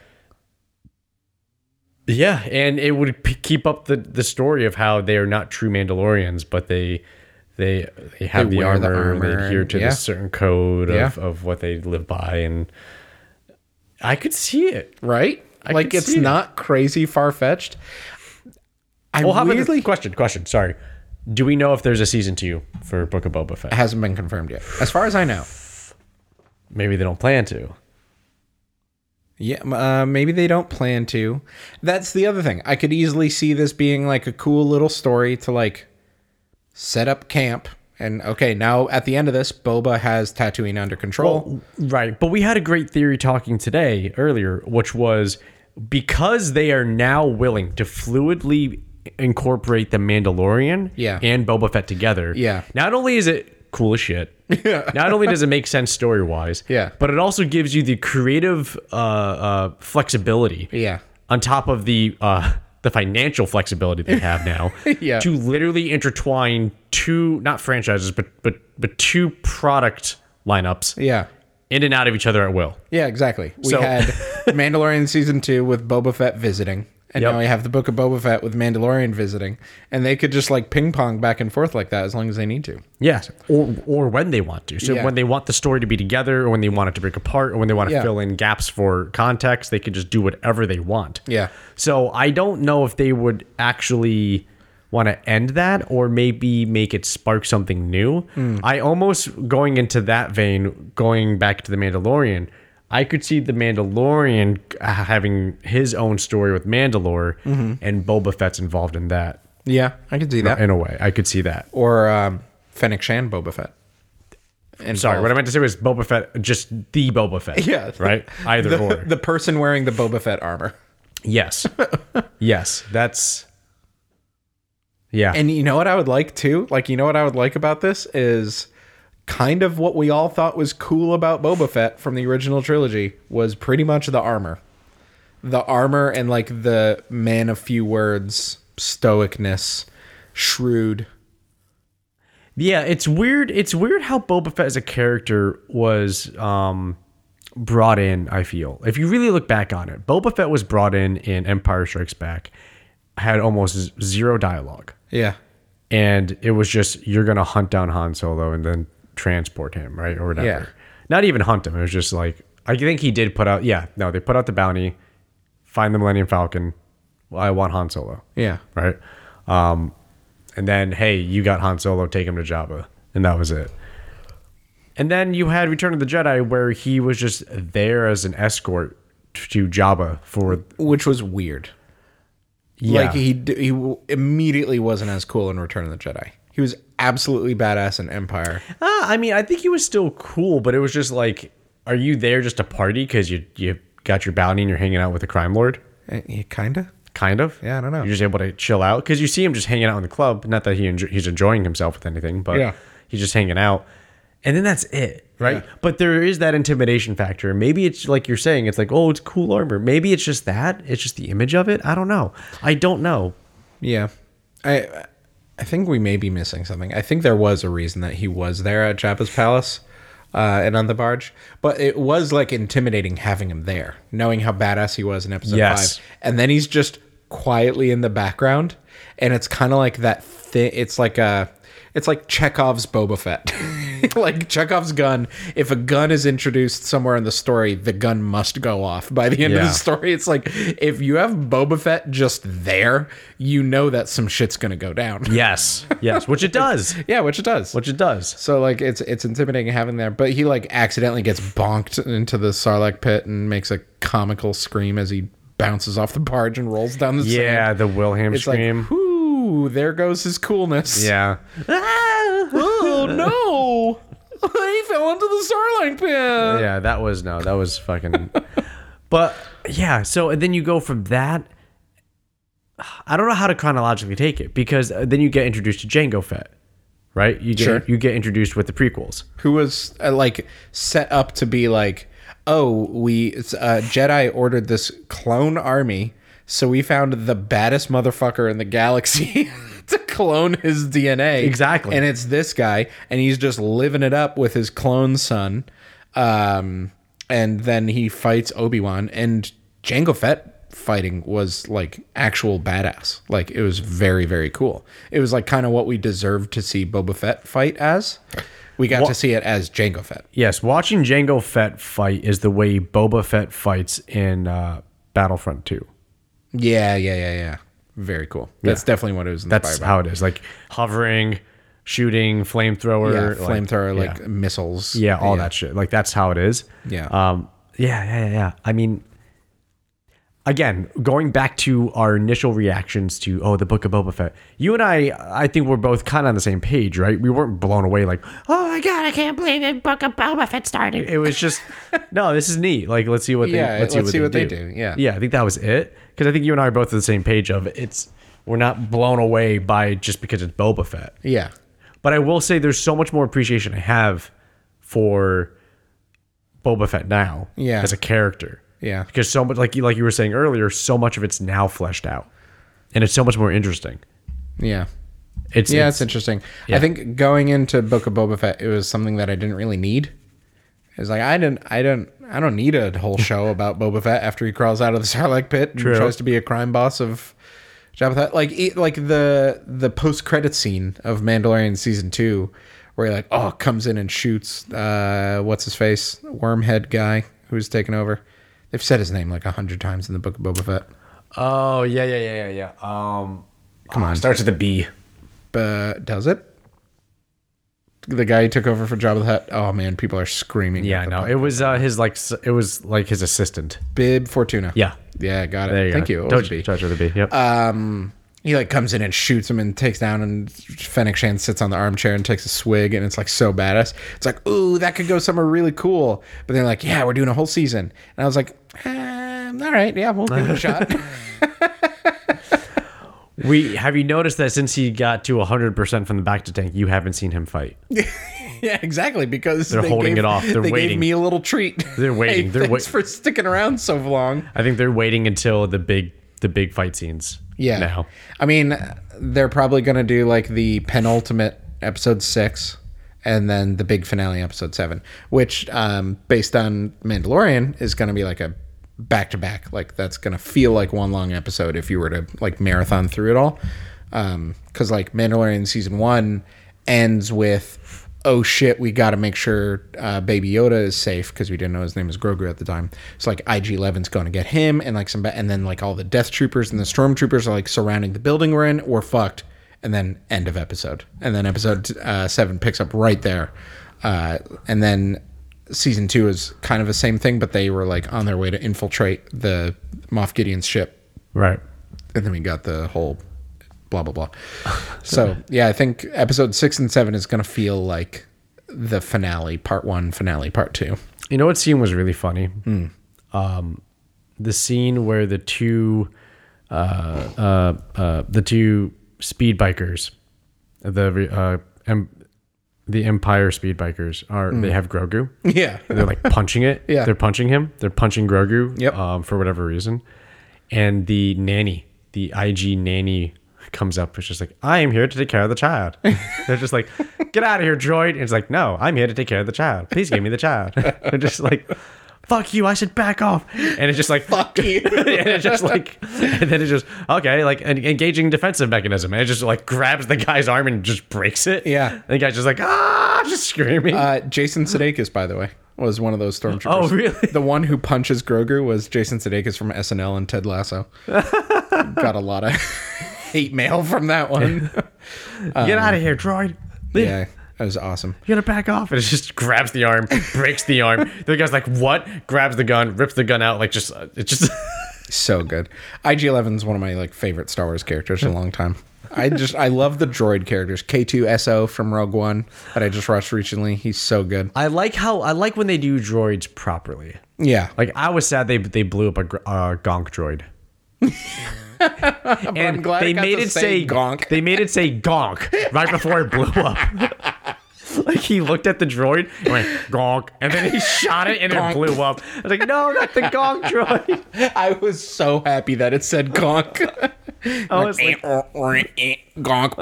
Yeah, and it would p- keep up the, the story of how they are not true Mandalorians, but they they they have They the, wear the armor, armor they adhere to yeah. this certain code of, Yeah. of what they live by, and I could see it. Right? I like it's it. not crazy far fetched. I Well, how about weirdly this? question? Question. Sorry. Do we know if there's a season two for Book of Boba Fett? hasn't been confirmed yet. As far as I know. Maybe they don't plan to. Yeah, uh, maybe they don't plan to. That's the other thing. I could easily see this being like a cool little story to like set up camp. And okay, now at the end of this, Boba has Tatooine under control. Right. But we had a great theory talking today earlier, which was because they are now willing to fluidly incorporate the Mandalorian Yeah. and Boba Fett together. Yeah. Not only is it cool as shit. [LAUGHS] Yeah. Not only does it make sense story wise. Yeah. But it also gives you the creative uh, uh, flexibility. yeah, On top of the uh, the financial flexibility they have now. [LAUGHS] Yeah. To literally intertwine two not franchises, but but but two product lineups yeah, in and out of each other at will. yeah, exactly. We So- had [LAUGHS] Mandalorian season two with Boba Fett visiting. And Yep. now we have the Book of Boba Fett with Mandalorian visiting. And they could just like ping pong back and forth like that as long as they need to. Yes, or or when they want to. So Yeah. when they want the story to be together, or when they want it to break apart, or when they want to Yeah. fill in gaps for context, they could just do whatever they want. Yeah. So I don't know if they would actually want to end that, or maybe make it spark something new. Hmm. I almost going into that vein, going back to the Mandalorian. I could see the Mandalorian having his own story with Mandalore, Mm-hmm. and Boba Fett's involved in that Yeah, I could see that. in a way. I could see that. or um, Fennec Shand Boba Fett. And Sorry, what I meant to say was Boba Fett, just the Boba Fett. [LAUGHS] Yeah. Right? Either the, or. the person wearing the Boba Fett armor. yes. [LAUGHS] yes. That's. Yeah. And you know what I would like too? Like, you know what I would like about this is kind of what we all thought was cool about Boba Fett from the original trilogy was pretty much the armor. The armor and like the man of few words, stoicness, shrewd. yeah, it's weird. It's weird how Boba Fett as a character was um, brought in, I feel. If you really look back on it, Boba Fett was brought in in Empire Strikes Back, had almost zero dialogue. Yeah. and it was just you're gonna hunt down Han Solo and then transport him, right, or whatever. Yeah. Not even hunt him. It was just like I think he did put out. Yeah, no, they put out the bounty, find the Millennium Falcon. Well, I want Han Solo, Yeah. right? Um, and then hey, you got Han Solo, take him to Jabba, and that was it. And then you had Return of the Jedi, where he was just there as an escort to Jabba for Which was weird. yeah. Like he he immediately wasn't as cool in Return of the Jedi. He was absolutely badass in Empire. Uh, I mean, I think he was still cool, but it was just like, are you there just to party because you you got your bounty and you're hanging out with a crime lord? Eh, yeah, kinda. Kind of. Yeah, I don't know. You're just able to chill out because you see him just hanging out in the club. Not that he enjo- he's enjoying himself with anything, but Yeah. he's just hanging out, and then that's it, right? Yeah. But there is that intimidation factor. Maybe it's like you're saying, it's like, oh, it's cool armor. Maybe it's just that. It's just the image of it. I don't know. I don't know. Yeah. I I think we may be missing something. I think there was a reason that he was there at Jabba's palace uh, and on the barge, but it was like intimidating having him there, knowing how badass he was in episode Yes. five, and then he's just quietly in the background, and it's kind of like that thing. It's like a It's like Chekhov's Boba Fett. [LAUGHS] like Chekhov's gun. If a gun is introduced somewhere in the story, the gun must go off by the end of the story. It's like if you have Boba Fett just there, you know that some shit's gonna go down. [LAUGHS] Yes, yes, which it does, [LAUGHS] Yeah, which it does. which it does. So like it's it's intimidating having there, but he like accidentally gets bonked into the Sarlacc pit and makes a comical scream as he bounces off the barge and rolls down the Yeah, sand. the Wilhelm It's scream. like, whoo, there goes his coolness. yeah. Oh no! [LAUGHS] he fell into the Sarlacc pit. yeah, that was no, that was fucking. but yeah, so and then you go from that. I don't know how to chronologically take it because uh, then you get introduced to Jango Fett, right? You get Sure. you get introduced with the prequels. Who was uh, like set up to be like, oh, we uh, Jedi ordered this clone army, so we found the baddest motherfucker in the galaxy. [LAUGHS] To clone his DNA. Exactly. And it's this guy, and he's just living it up with his clone son. Um, and then he fights Obi-Wan, and Jango Fett fighting was like actual badass. Like it was very, very cool. It was like kind of what we deserved to see Boba Fett fight as. We got to see it as Jango Fett. Yes, watching Jango Fett fight is the way Boba Fett fights in uh, Battlefront 2. Yeah, yeah, yeah, yeah. Very cool. That's definitely what it was That's how it is. Like hovering, shooting, Yeah, flamethrower, like- flamethrower, yeah. like missiles. Yeah, all that shit. Like that's how it is. Yeah. Um. Yeah. Yeah. Yeah. yeah. I mean, again, going back to our initial reactions to oh, the Book of Boba Fett. You and I, I think we're both kind of on the same page, right? We weren't blown away like, oh my god, I can't believe the Book of Boba Fett started. It was just, [LAUGHS] no, this is neat. Like, let's see what they, Yeah, let's see, let's what, see they what they do. do, yeah. Yeah. I think that was it. Because I think you and I are both on the same page of it's. We're not blown away by just because it's Boba Fett. Yeah. But I will say there's so much more appreciation I have for Boba Fett now Yeah. as a character. Yeah. Because so much like you like you were saying earlier, so much of it's now fleshed out. And it's so much more interesting. Yeah. It's Yeah, it's, it's interesting. yeah. I think going into Book of Boba Fett, it was something that I didn't really need. It's like I didn't, I don't, I don't need a whole [LAUGHS] show about Boba Fett after he crawls out of the Sarlacc pit and True. tries to be a crime boss of Jabba the Like, e- like the the post credit scene of Mandalorian season two, where he like, oh, comes in and shoots, uh, what's his face, Wormhead guy who's taken over. They've said his name like a hundred times in the Book of Boba Fett. Oh yeah, yeah, yeah, yeah, yeah. Um Come on, starts with a B. but does it? The guy who took over for Jabba the Hutt. Oh man, people are screaming. Yeah, no. It was uh his like it was like his assistant. Bib Fortuna. Yeah. yeah, got it. There you Thank go. you. It was you. B. Starts with a B. Yep. Um, he like comes in and shoots him and takes down, and Fennec Shand sits on the armchair and takes a swig, and it's like so badass. It's like, ooh, that could go somewhere really cool. But they're like, yeah, we're doing a whole season, and I was like, um, all right, yeah, we'll give it a shot. [LAUGHS] we have you noticed that since he got to 100% from the bacta tank, you haven't seen him fight. [LAUGHS] yeah, exactly. Because They're they holding gave- it off. They're they waiting. gave me a little treat. They're [LAUGHS] waiting. Hey, They're thanks wait- for sticking around so long. I think they're waiting until the big the big fight scenes. Yeah. Now. I mean, they're probably going to do like the penultimate episode six and then the big finale episode seven, which, um, based on Mandalorian, is going to be like a back to back. Like, that's going to feel like one long episode if you were to like marathon through it all. Um, cause like Mandalorian season one ends with, oh shit, we got to make sure uh, Baby Yoda is safe because we didn't know his name was Grogu at the time. So like IG 11's going to get him, and like some, ba- and then like all the Death Troopers and the Stormtroopers are like surrounding the building we're in. We're fucked. And then end of episode, and then episode uh, seven picks up right there, uh, and then season two is kind of the same thing, but they were like on their way to infiltrate the Moff Gideon's ship Right. and then we got the whole blah blah blah. [LAUGHS] so yeah, I think episode six and seven is gonna feel like the finale, part one, finale, part two. You know what scene was really funny? Hmm. Um, the scene where the two, uh, uh, uh, the two speed bikers, the uh, em- the Empire speed bikers are they have Grogu. [LAUGHS] Yeah, They're like punching it. Hmm. [LAUGHS] Yeah. they're punching him. They're punching Grogu. Yep. Um, for whatever reason, and the nanny, the IG nanny. Comes up, it's just like, I am here to take care of the child. [LAUGHS] They're just like, get out of here, droid. And it's like, no, I'm here to take care of the child. Please give me the child. [LAUGHS] They're just like, fuck you. I said back off. And it's just like, Fuck you. [LAUGHS] and it's just like, and then it's just, okay, like an engaging defensive mechanism. And it just like grabs the guy's arm and just breaks it. Yeah. And the guy's just like, ah, just screaming. Uh, Jason Sudeikis, by the way, was one of those stormtroopers. Oh, really? The one who punches Grogu was Jason Sudeikis from SNL and Ted Lasso. Got a lot of hate mail from that one. [LAUGHS] Get out of here, droid. Leave. yeah, that was awesome. You gotta back off. And it just grabs the arm, breaks the arm. [LAUGHS] The guy's like, what? Grabs the gun, rips the gun out. Like, just, uh, it just, [LAUGHS] So good. IG 11 is one of my like favorite Star Wars characters in a long time. I just I love the droid characters. K2SO from Rogue One that I just watched recently. He's so good. I like how, I like when they do droids properly. Yeah. Like, I was sad they, they blew up a uh, gonk droid. [LAUGHS] and I'm glad they made it say gonk. They made it say gonk right before it blew up. [LAUGHS] like he looked at the droid and went gonk, and then he shot it and Gonk. it blew up. I was like, no, not the gonk droid. [LAUGHS] I was so happy that it said gonk. I was like, eh, eh, eh, gonk.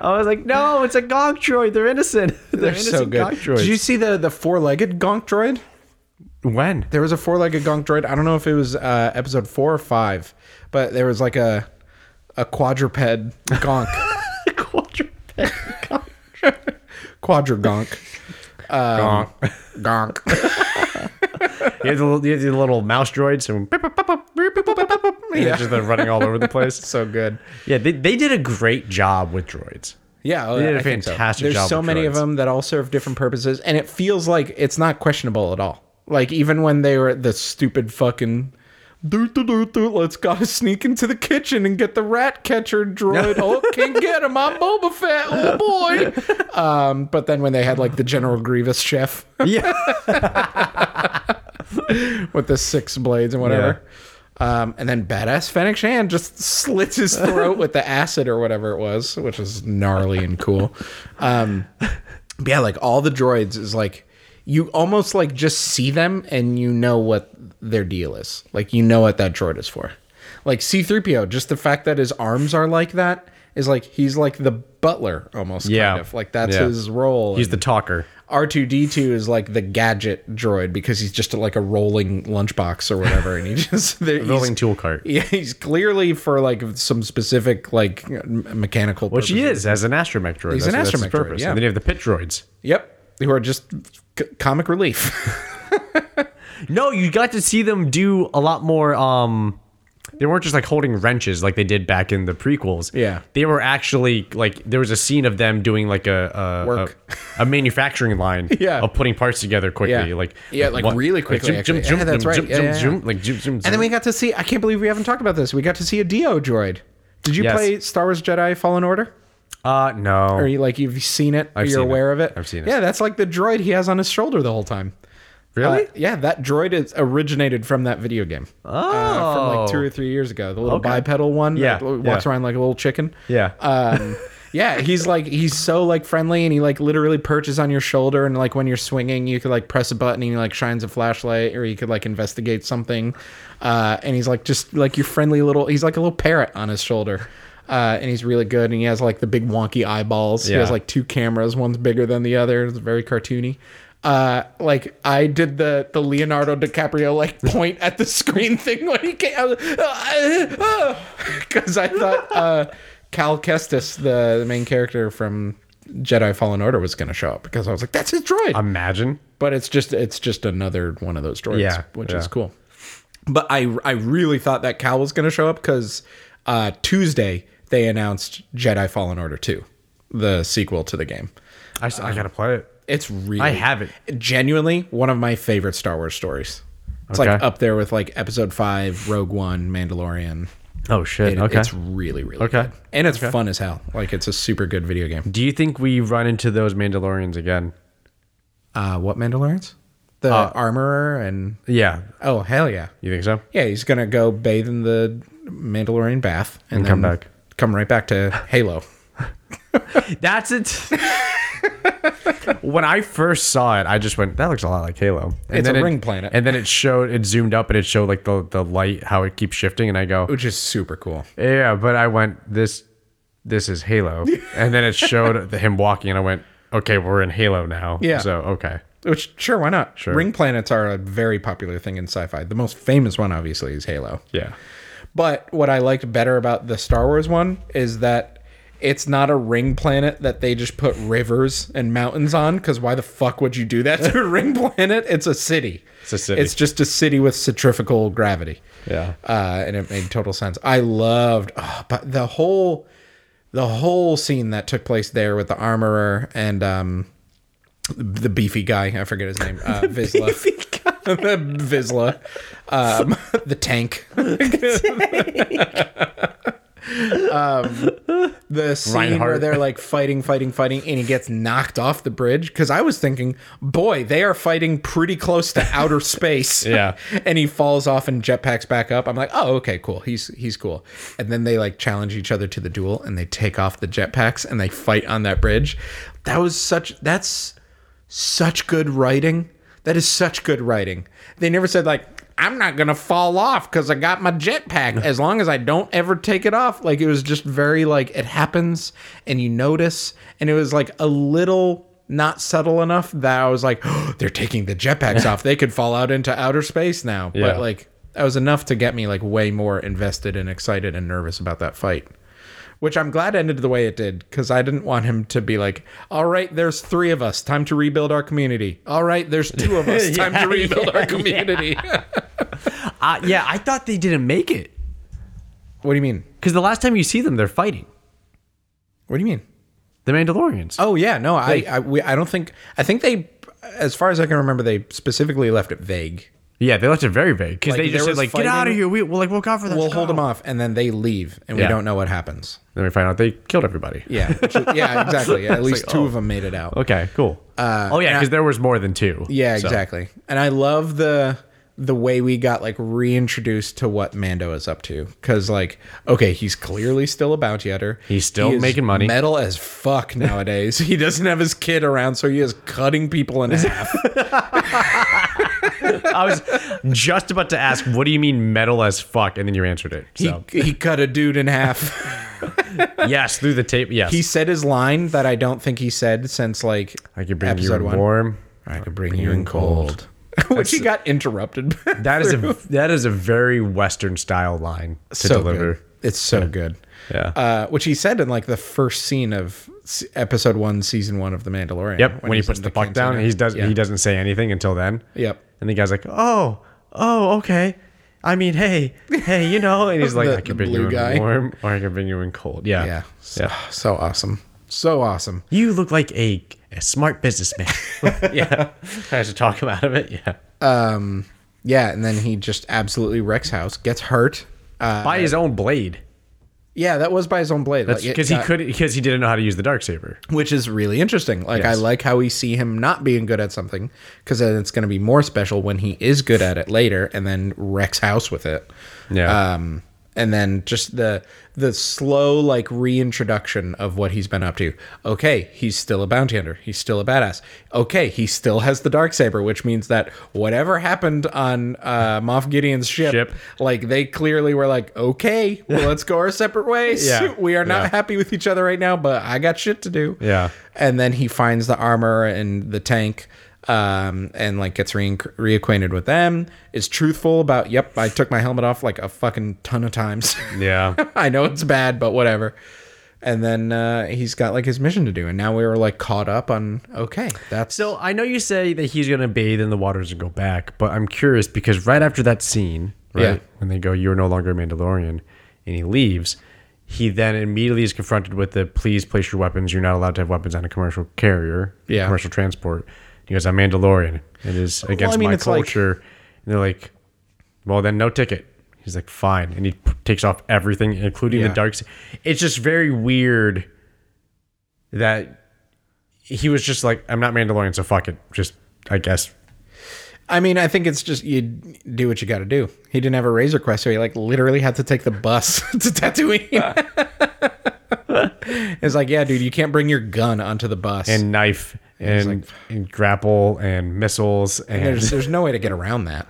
I was like, no, it's a gonk droid. They're innocent. They're, They're innocent so good. Did you see the the four legged gonk droid? When? There was a four legged gonk droid. I don't know if it was uh, episode four or five, but there was like a a quadruped gonk. [LAUGHS] Quadruped gonk. Quadrigonk. Gonk. Gonk. [LAUGHS] He has, a little, he has the little mouse droids. And Yeah. just running all over the place. [LAUGHS] so good. Yeah, they, they did a great job with droids. Yeah, They did a I think so. fantastic There's job There's so many of them that all serve different purposes, and it feels like it's not questionable at all. Like even when they were at the stupid fucking. Doot, doot, doot, let's gotta sneak into the kitchen and get the rat catcher droid. [LAUGHS] oh, can't get him. I'm Boba Fett. Oh boy. Um, but then when they had like the General Grievous chef Yeah. [LAUGHS] with the six blades and whatever. Um, and then badass Fennec Shand just slits his throat with the [LAUGHS] acid or whatever it was, which is gnarly and cool. Um, but yeah, like all the droids is like you almost like just see them and you know what their deal is. Like you know what that droid is for. Like C3PO, just the fact that his arms are like that is like he's like the butler almost Yeah. kind of. Like that's Yeah. his role. He's the talker. R2D2 is like the gadget droid because he's just like a rolling lunchbox or whatever, and he [LAUGHS] just Rolling tool cart. Yeah, he's clearly for like some specific like mechanical. Which he is as an astromech droid. He's That's- an astromech droid, yeah. And then you have the pit droids. Yep, who are just c- comic relief. [LAUGHS] No, you got to see them do a lot more. Um, they weren't just like holding wrenches like they did back in the prequels. Yeah. they were actually like there was a scene of them doing like a a, Work. a, a manufacturing line. [LAUGHS] Yeah. of putting parts together quickly. Yeah. Like Yeah, like really quickly, Like, zoom, actually. zoom, Yeah, that's right. Yeah, yeah, like zoom, zoom, and then we got to see. I can't believe we haven't talked about this. We got to see a Dio droid. Did you Yes. play Star Wars Jedi Fallen Order? Uh no. Or you like you've seen it? I've you're seen it. aware of it? I've seen it. Yeah, that's like the droid he has on his shoulder the whole time. really? Uh, yeah, that droid is originated from that video game. Uh, from like two or three years ago. The little Okay. bipedal one Yeah, that walks yeah. around like a little chicken. yeah. Um, [LAUGHS] yeah, he's like he's so like friendly and he like literally perches on your shoulder and like when you're swinging you could like press a button and he like shines a flashlight or you could like investigate something. Uh, and he's like just like your friendly little he's like a little parrot on his shoulder. Uh, and he's really good and he has like the big wonky eyeballs. He has like two cameras, one's bigger than the other. It's very cartoony. Uh, like I did the the Leonardo DiCaprio like [LAUGHS] point at the screen thing when he came because [LAUGHS] I thought uh, Cal Kestis, the, the main character from Jedi Fallen Order, was going to show up because I was like, that's his droid. Imagine. but it's just it's just another one of those droids, Yeah, which yeah. is cool. But I I really thought that Cal was going to show up because uh, Tuesday they announced Jedi Fallen Order two, the sequel to the game. I gotta play it. It's really I have it. genuinely one of my favorite Star Wars stories. It's like up there with like Episode Five, Rogue One, Mandalorian. Oh shit. It- okay. It's really really Okay. good. and it's fun as hell. Like it's a super good video game. Do you think we run into those Mandalorians again? Uh, what Mandalorians? The Uh, armorer and Yeah. oh hell yeah, You think so? yeah. He's gonna go bathe in the Mandalorian bath and, And come back. Come right back to Halo. [LAUGHS] That's it. when I first saw it, I just went, "That looks a lot like Halo." And It's then a it- ring planet. And then it showed, it zoomed up, and it showed like the the light, how it keeps shifting, and I go, which is super cool. "Yeah," but I went, "This, this is Halo," [LAUGHS] and then it showed him walking, and I went, "Okay, we're in Halo now." Yeah. So okay. Which sure, why not? Sure. Ring planets are a very popular thing in sci-fi. The most famous one, obviously, is Halo. Yeah. But what I liked better about the Star Wars one is that it's not a ring planet that they just put rivers and mountains on. Because why the fuck would you do that to a [LAUGHS] ring planet? It's a city. It's a city. It's just a city with centrifugal gravity. Yeah. Uh, and it made total sense. I loved, oh, but the whole, the whole scene that took place there with the armorer and um, the beefy guy. I forget his name. Uh, [LAUGHS] Vizsla. The [LAUGHS] vizsla. Um, [LAUGHS] the tank. um, the scene where they're like fighting, fighting, fighting, and he gets knocked off the bridge. Because I was thinking, boy, they are fighting pretty close to outer [LAUGHS] space. Yeah. and he falls off and jetpacks back up. I'm like, oh, okay, cool. He's he's cool. And then they like challenge each other to the duel, and they take off the jetpacks and they fight on that bridge. That was such. That's such good writing. That is such good writing. They never said like I'm not gonna fall off because I got my jetpack. As long as I don't ever take it off, like it was just very like it happens and you notice, and it was like a little not subtle enough that I was like, oh, [GASPS] they're taking the jetpacks off. They could fall out into outer space now. Yeah. But like that was enough to get me like way more invested and excited and nervous about that fight which I'm glad ended the way it did because I didn't want him to be like, all right, there's three of us, time to rebuild our community. All right, there's two of us, [LAUGHS] time Yeah, to rebuild yeah, our community. [LAUGHS] Uh, yeah, I thought they didn't make it what do you mean? because the last time you see them, they're fighting What do you mean? the Mandalorians. Oh yeah, no, I I, we, I don't think I think they, as far as I can remember, they specifically left it vague. Yeah, they left it very vague because Like, they there just said was like, "Get out of fighting. here! We, we'll like we'll for that. We'll hold them off, and then they leave, and we don't know what happens. Then we find out they killed everybody. Yeah, [LAUGHS] which is- yeah, exactly. Yeah, at least two oh. of them made it out. Okay, cool. Uh, oh yeah, and I- because there was more than two. Yeah, So, exactly. And I love the the way we got like reintroduced to what Mando is up to. Cause like, okay, he's clearly still a bounty hunter. He's still is making money. Metal as fuck nowadays. [LAUGHS] he doesn't have his kid around, so he is cutting people in half. [LAUGHS] I was just about to ask, what do you mean metal as fuck? And then you answered it. he, So he cut a dude in half. [LAUGHS] yes, through the tape. Yes, he said his line that I don't think he said since like I could bring you one. warm. I could bring, you in cold. [LAUGHS] Which he got interrupted. That is a that is a very Western style line to so deliver. good. It's so good. Yeah. Uh, which he said in like the first scene of episode one, season one of The Mandalorian. Yep. When, he puts in the puck down, he does Yeah. he doesn't say anything until then. Yep. And the guy's like, "Oh, oh, okay. I mean, hey, hey, you know." And he's [LAUGHS] like, The- "I the can you in guy. warm, or I can bring you in cold." Yeah, Yeah. So, yeah. so awesome. So awesome. You look like a, a smart businessman. [LAUGHS] [LAUGHS] yeah, I have to talk him out of it. Yeah, Um, yeah, and then he just absolutely wrecks house, gets hurt. Uh, by his own blade. Yeah, that was by his own blade. That's Like, because he could because he didn't know how to use the dark saber. which is really interesting. Like I like how we see him not being good at something because then it's going to be more special when he is good at it later, and then wrecks house with it. Yeah. Um, and then just the the slow like reintroduction of what he's been up to. Okay, he's still a bounty hunter. He's still a badass. Okay, he still has the dark saber, which means that whatever happened on uh, Moff Gideon's ship, Ship. like they clearly were like, okay, well, let's go our separate ways. [LAUGHS] Yeah. [LAUGHS] we are not Yeah. happy with each other right now, but I got shit to do. Yeah. And then he finds the armor and the tank um, and like gets re- reacquainted with them. Is truthful about, yep, I took my helmet off like a fucking ton of times. [LAUGHS] Yeah, I know it's bad, but whatever. And then uh, he's got like his mission to do. And now we were like caught up on, okay, that's So I know you say that he's gonna bathe in the waters and go back, but I'm curious because right after that scene, right Yeah. when they go, "You're no longer a Mandalorian," and he leaves, he then immediately is confronted with the, "Please place your weapons. You're not allowed to have weapons on a commercial carrier, Yeah. commercial transport." He goes, "I'm Mandalorian. It is against mean, my it's like- culture." and they're like, "Well, then no ticket." He's like, "Fine," and he p- takes off everything, including Yeah. the dark. It's just very weird that he was just like, I'm not Mandalorian, so fuck it. Just, I guess. I mean, I think it's just you do what you got to do. He didn't have a Razor Crest, so he like literally had to take the bus [LAUGHS] to Tatooine. [LAUGHS] it's like, yeah, dude, you can't bring your gun onto the bus. And knife and, and grapple and missiles and. there's there's no way to get around that.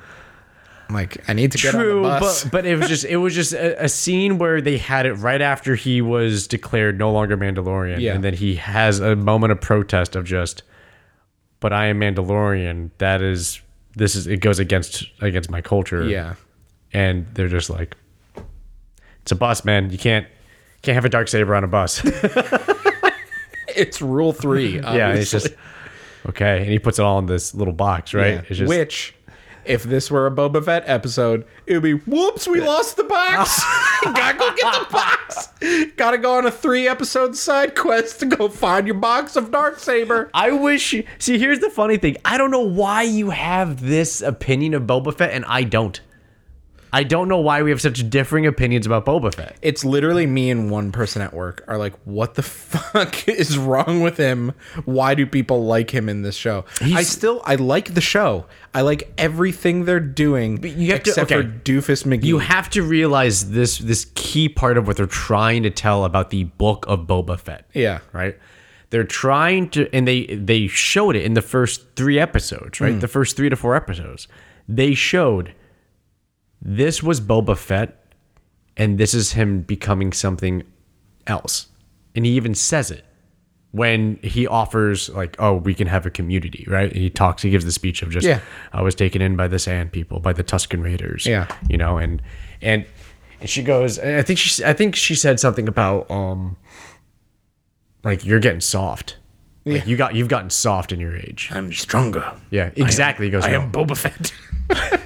I'm like, I need to get True, on the bus. but but it was just it was just a, a scene where they had it right after he was declared no longer Mandalorian, Yeah. and then he has a moment of protest of just, but I am Mandalorian. That is this is it goes against against my culture. Yeah. and they're just like, it's a bus, man. You can't can't have a dark saber on a bus. [LAUGHS] [LAUGHS] It's rule three. [LAUGHS] yeah, it's just okay. And he puts it all in this little box, right? Yeah. It's just Which, if this were a Boba Fett episode, it would be whoops, we lost the box. [LAUGHS] Gotta go get the box. Gotta go on a three episode side quest to go find your box of dark saber. I wish. See, here's the funny thing. I don't know why you have this opinion of Boba Fett, and I don't. I don't know why we have such differing opinions about Boba Fett. It's literally me and one person at work are like, what the [LAUGHS] fuck is wrong with him? Why do people like him in this show? I still I like the show. I like everything they're doing you have to- except okay. for Doofus McGee. You have to realize this this key part of what they're trying to tell about the book of Boba Fett. yeah. right? They're trying to, and they they showed it in the first three episodes, right? Hmm. The first three to four episodes, they showed this was Boba Fett, and this is him becoming something else, and he even says it when he offers like, "Oh, we can have a community," right? He talks, he gives the speech of just, Yeah. "I was taken in by the Sand People, by the Tusken Raiders," Yeah. you know, and and and she goes, I think she, I think she said something about um like you're getting soft. Like you got you've gotten soft in your age. I'm stronger. Yeah, exactly. he goes, I "No." am Boba Fett. [LAUGHS]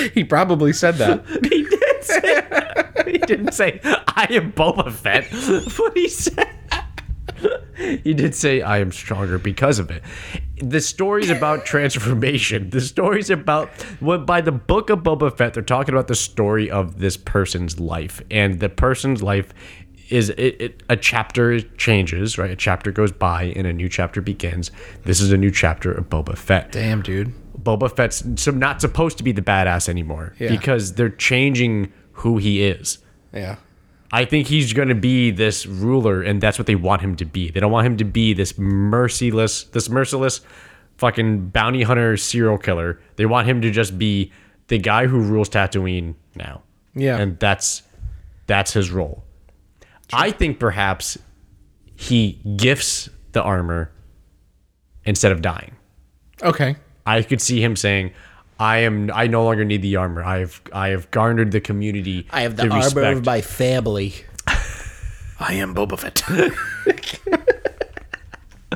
[LAUGHS] he probably said that. [LAUGHS] he did say [LAUGHS] he didn't say I am Boba Fett, but he said he did say I am stronger because of it. The story's about transformation. The story's about what by the book of Boba Fett, they're talking about the story of this person's life, and the person's life is it, it a chapter changes, right? A chapter goes by and a new chapter begins. This is a new chapter of Boba Fett. Damn, dude. Boba Fett's so not supposed to be the badass anymore Yeah. because they're changing who he is. Yeah. I think he's going to be this ruler, and that's what they want him to be. They don't want him to be this merciless, this merciless, fucking bounty hunter serial killer. They want him to just be the guy who rules Tatooine now. Yeah. and that's that's his role. I think perhaps he gifts the armor instead of dying. Okay. I could see him saying, "I am. I no longer need the armor. I have. I have garnered the community. I have the to armor respect." of my family. [LAUGHS] I am Boba Fett.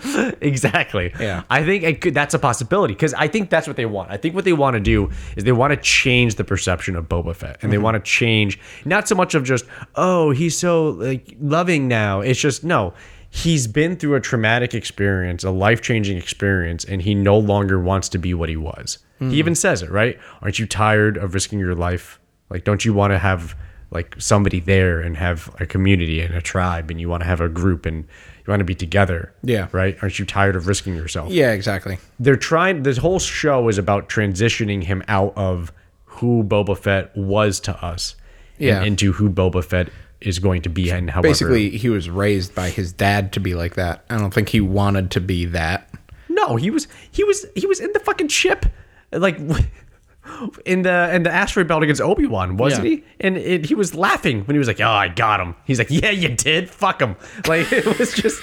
[LAUGHS] exactly. Yeah. I think it could, that's a possibility because I think that's what they want. I think what they want to do is they want to change the perception of Boba Fett, and they Mm-hmm. want to change not so much of just oh he's so like loving now. It's just no. He's been through a traumatic experience, a life changing experience, and he no longer wants to be what he was. Mm. He even says it, right? Aren't you tired of risking your life? Like, don't you want to have like somebody there and have a community and a tribe, and you want to have a group and you want to be together? Yeah. Right? Aren't you tired of risking yourself? yeah, exactly. They're trying, this whole show is about transitioning him out of who Boba Fett was to us Yeah. and into who Boba Fett is going to be. And however, Basically, he was raised by his dad to be like that. I don't think he wanted to be that. no, he was, he was, he was in the fucking ship. Like, [LAUGHS] in the in the asteroid belt against Obi Wan, wasn't Yeah. he? And it, he was laughing when he was like, "Oh, I got him." He's like, "Yeah, you did. Fuck him." Like [LAUGHS] it was just,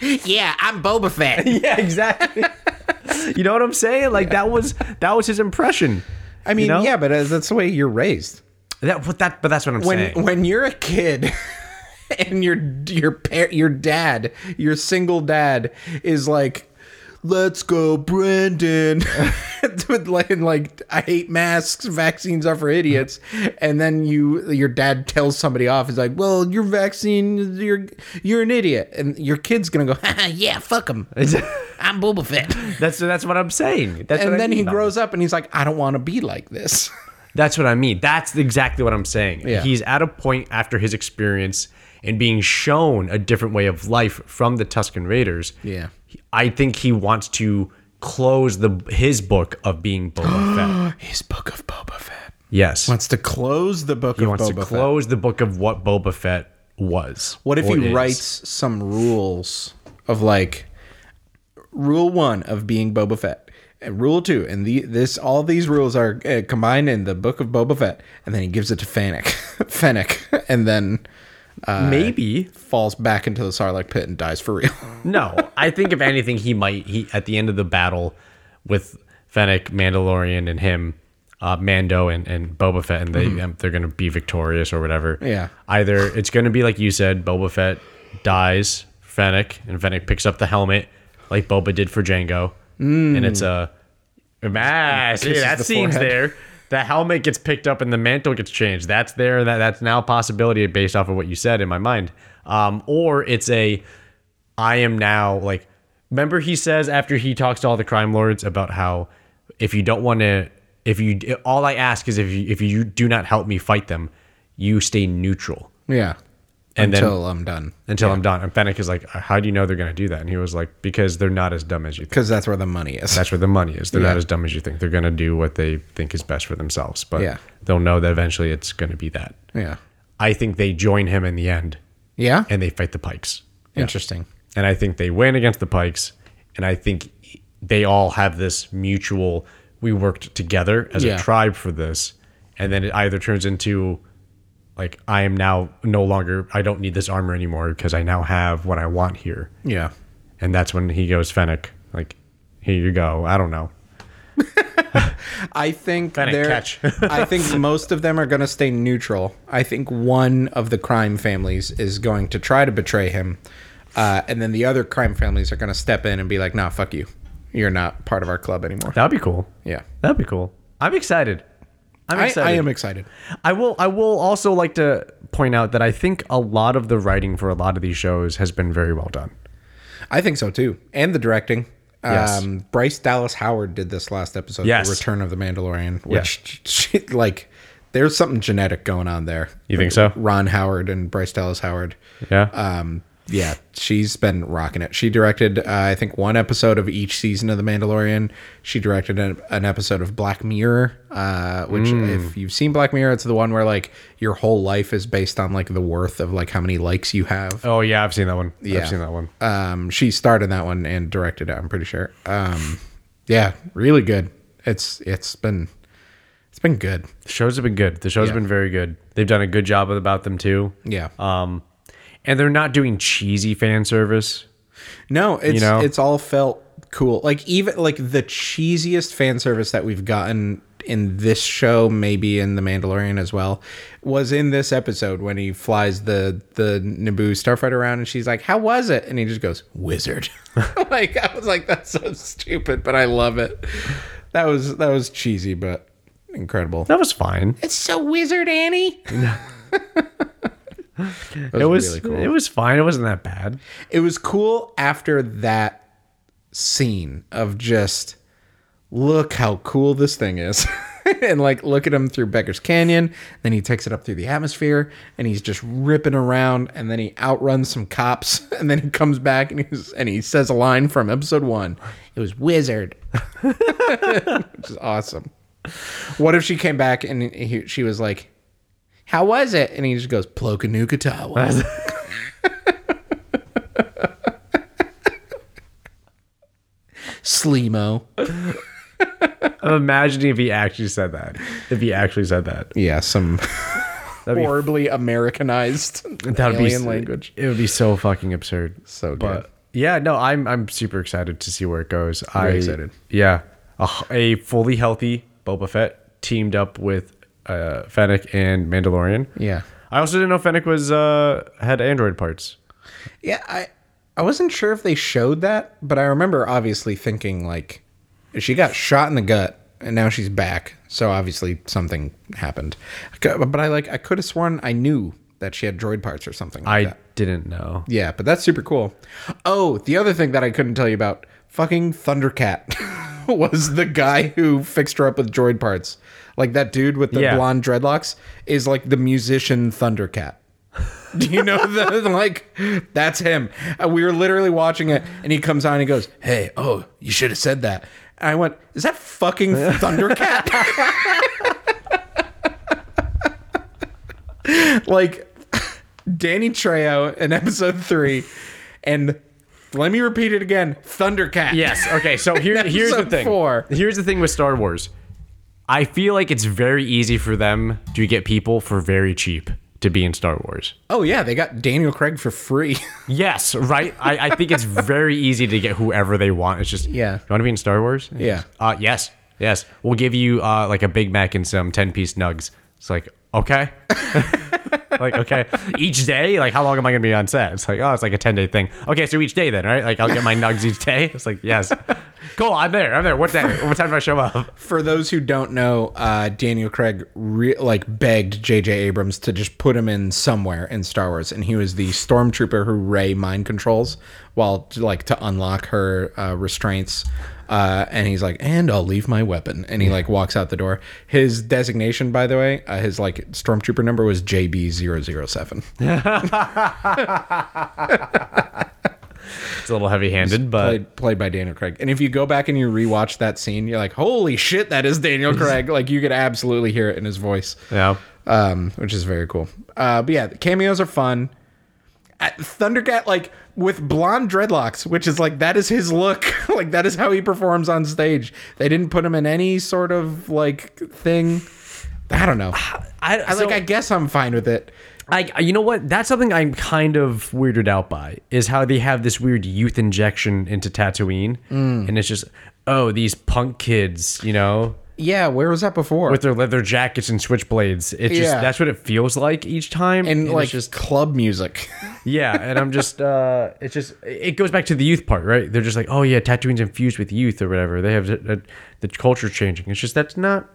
[LAUGHS] Yeah, I'm Boba Fett. yeah, exactly. you know what I'm saying? Like that was that was his impression. I mean, You know? yeah, but uh, that's the way you're raised. That, but that, but that's what I'm When saying. when you're a kid [LAUGHS] and your your par- your dad, your single dad is like Let's go, Brandon. [LAUGHS] With like, and like, I hate masks. Vaccines are for idiots. And then you, your dad tells somebody off. He's like, "Well, your vaccine, you're you're an idiot." And your kid's gonna go, "Yeah, fuck him. I'm Boba Fett." [LAUGHS] That's that's what I'm saying. That's what and I then mean he grows up and he's like, "I don't want to be like this." That's what I mean. That's exactly what I'm saying. Yeah. He's at a point after his experience and being shown a different way of life from the Tusken Raiders. Yeah. I think he wants to close the his book of being Boba [GASPS] Fett. His book of Boba Fett Yes. wants to close the book he of wants Boba to Fett. close the book of what Boba Fett was. What if he is. writes some rules of like rule one of being Boba Fett Rule two, and the this all these rules are uh, combined in the book of Boba Fett, and then he gives it to Fennec, [LAUGHS] Fennec, [LAUGHS] and then Maybe falls back into the Sarlacc pit and dies for real. [LAUGHS] no. I think if anything, he might. He at the end of the battle with Fennec, Mandalorian, and him, uh, Mando and, and Boba Fett, and they um, they're gonna be victorious or whatever. Yeah. Either it's gonna be like you said, Boba Fett dies, Fennec, and Fennec picks up the helmet like Boba did for Jango, and it's a. Ah, see, Kisses that the scene's forehead. there. The helmet gets picked up and the mantle gets changed. That's there. That that's now a possibility based off of what you said in my mind. Um, or it's a I am now like remember he says after he talks to all the crime lords about how if you don't want to if you all I ask is if you if you do not help me fight them, you stay neutral yeah, And then- until I'm done, until I'm done. And Fennec is like, how do you know they're going to do that? And he was like, because they're not as dumb as you think. because that's where the money is. That's where the money is. They're Yeah. not as dumb as you think. They're going to do what they think is best for themselves. But Yeah. they'll know that eventually it's going to be that. yeah, I think they join him in the end yeah, and they fight the Pikes. interesting. and I think they win against the Pikes, and I think they all have this mutual. We worked together as Yeah. a tribe for this, and then it either turns into like I am now no longer. I don't need this armor anymore because I now have what I want here, Yeah, and that's when he goes Fennec. Like, here you go. I don't know. [LAUGHS] I think they're. catch. [LAUGHS] I think most of them are going to stay neutral. I think one of the crime families is going to try to betray him, uh, and then the other crime families are going to step in and be like, "Nah, fuck you. You're not part of our club anymore." That'd be cool. Yeah, That'd be cool. I'm excited. I'm excited. I am excited. I will I will also like to point out that I think a lot of the writing for a lot of these shows has been very well done. I think so too, and the directing. Yes. Um, Bryce Dallas Howard did this last episode, Yes. The Return of the Mandalorian, which she, like there's something genetic going on there. You think so? Ron Howard and Bryce Dallas Howard. Yeah. Um, yeah, she's been rocking it. She directed, uh, I think, one episode of each season of The Mandalorian. She directed an, an episode of Black Mirror, uh, which, if you've seen Black Mirror, it's the one where like your whole life is based on like the worth of like how many likes you have. oh yeah, I've seen that one. Yeah. I've seen that one. Um, she starred in that one and directed it. I'm pretty sure. Um, yeah, really good. It's it's been it's been good. The shows have been good. The shows have been very good. They've done a good job about them too. Yeah. Um, and they're not doing cheesy fan service. No, it's know? it's all felt cool. Like even like the cheesiest fan service that we've gotten in this show, maybe in The Mandalorian as well, was in this episode when he flies the the Naboo starfighter around and she's like, "How was it?" and he just goes, "Wizard." [LAUGHS] like I was like, "That's so stupid," but I love it. That was that was cheesy, but incredible. That was fine. It's so wizard, Annie. [LAUGHS] It was it was fine. It wasn't that bad. it was cool after that scene of just look how cool this thing is. [LAUGHS] And like look at him through Beggar's Canyon then he takes it up through the atmosphere and he's just ripping around and then he outruns some cops [LAUGHS] and then he comes back and he's and he says a line from episode 1 it was wizard. [LAUGHS] Which is awesome. What if she came back and he, she was like how was it and he just goes Plokanukatawa [LAUGHS] Sleemo. I'm imagining if he actually said that. If he actually said that, Yeah, some that'd be horribly Americanized [LAUGHS] that'd be alien language. It would be so fucking absurd. So good. But yeah, no, I'm I'm super excited to see where it goes. I excited. Yeah, a, h- a fully healthy Boba Fett teamed up with uh, Fennec and Mandalorian. Yeah. I also didn't know Fennec was uh had android parts. Yeah, I I wasn't sure if they showed that, but I remember obviously thinking like she got shot in the gut and now she's back. So obviously something happened. But I like I could have sworn I knew that she had droid parts or something like I that. didn't know. Yeah, but that's super cool. Oh, the other thing that I couldn't tell you about, fucking Thundercat [LAUGHS] was the guy who fixed her up with droid parts. Like that dude with the Yeah. blonde dreadlocks is like the musician Thundercat. [LAUGHS] Do you know the [LAUGHS] like that's him? Uh, we were literally watching it and he comes on and he goes, "Hey, oh, you should have said that." And I went, "Is that fucking [LAUGHS] Thundercat?" like Danny Trejo in episode three and Let me repeat it again. Thundercat. Yes. Okay. So here, here's the thing. four. Here's the thing with Star Wars. I feel like it's very easy for them to get people for very cheap to be in Star Wars. Oh yeah, they got Daniel Craig for free. [LAUGHS] Yes, right. I, I think it's very easy to get whoever they want. It's just Yeah. You want to be in Star Wars? Yeah. Uh, yes, yes. We'll give you uh like a Big Mac and some ten piece nugs. It's like okay. [LAUGHS] like okay, each day. Like how long am I gonna be on set? It's like oh, it's like a ten day thing. Okay, so each day then, right? Like I'll get my nugs each day. It's like yes, cool. I'm there. I'm there. What day? What time do I show up? For those who don't know, uh, Daniel Craig re- like begged J.J. Abrams to just put him in somewhere in Star Wars, and he was the stormtrooper who Rey mind controls while like to unlock her uh, restraints. Uh, and he's like, and I'll leave my weapon, and he like walks out the door. His designation, by the way, uh, his like stormtrooper number was JB 007 [LAUGHS] It's a little heavy handed, but played played by Daniel Craig. And if you go back and you rewatch that scene, you're like, holy shit, that is Daniel Craig. like you could absolutely hear it in his voice. yeah. um, which is very cool. Uh, but yeah, cameos are fun. Uh, Thundercat, like with blonde dreadlocks, which is like that is his look. [LAUGHS] like that is how he performs on stage. They didn't put him in any sort of like thing. I don't know. I, [SIGHS] I like. I guess I'm fine with it. I, you know what? That's something I'm kind of weirded out by is how they have this weird youth injection into Tatooine, Mm. and it's just oh these punk kids, you know, Yeah, where was that before? with their leather jackets and switchblades. It's just Yeah. that's what it feels like each time, and it's like just club music. Yeah. And I'm just uh, it's just it goes back to the youth part, right? They're just like oh yeah, Tatooine's infused with youth or whatever. They have the, the culture's changing. It's just that's not.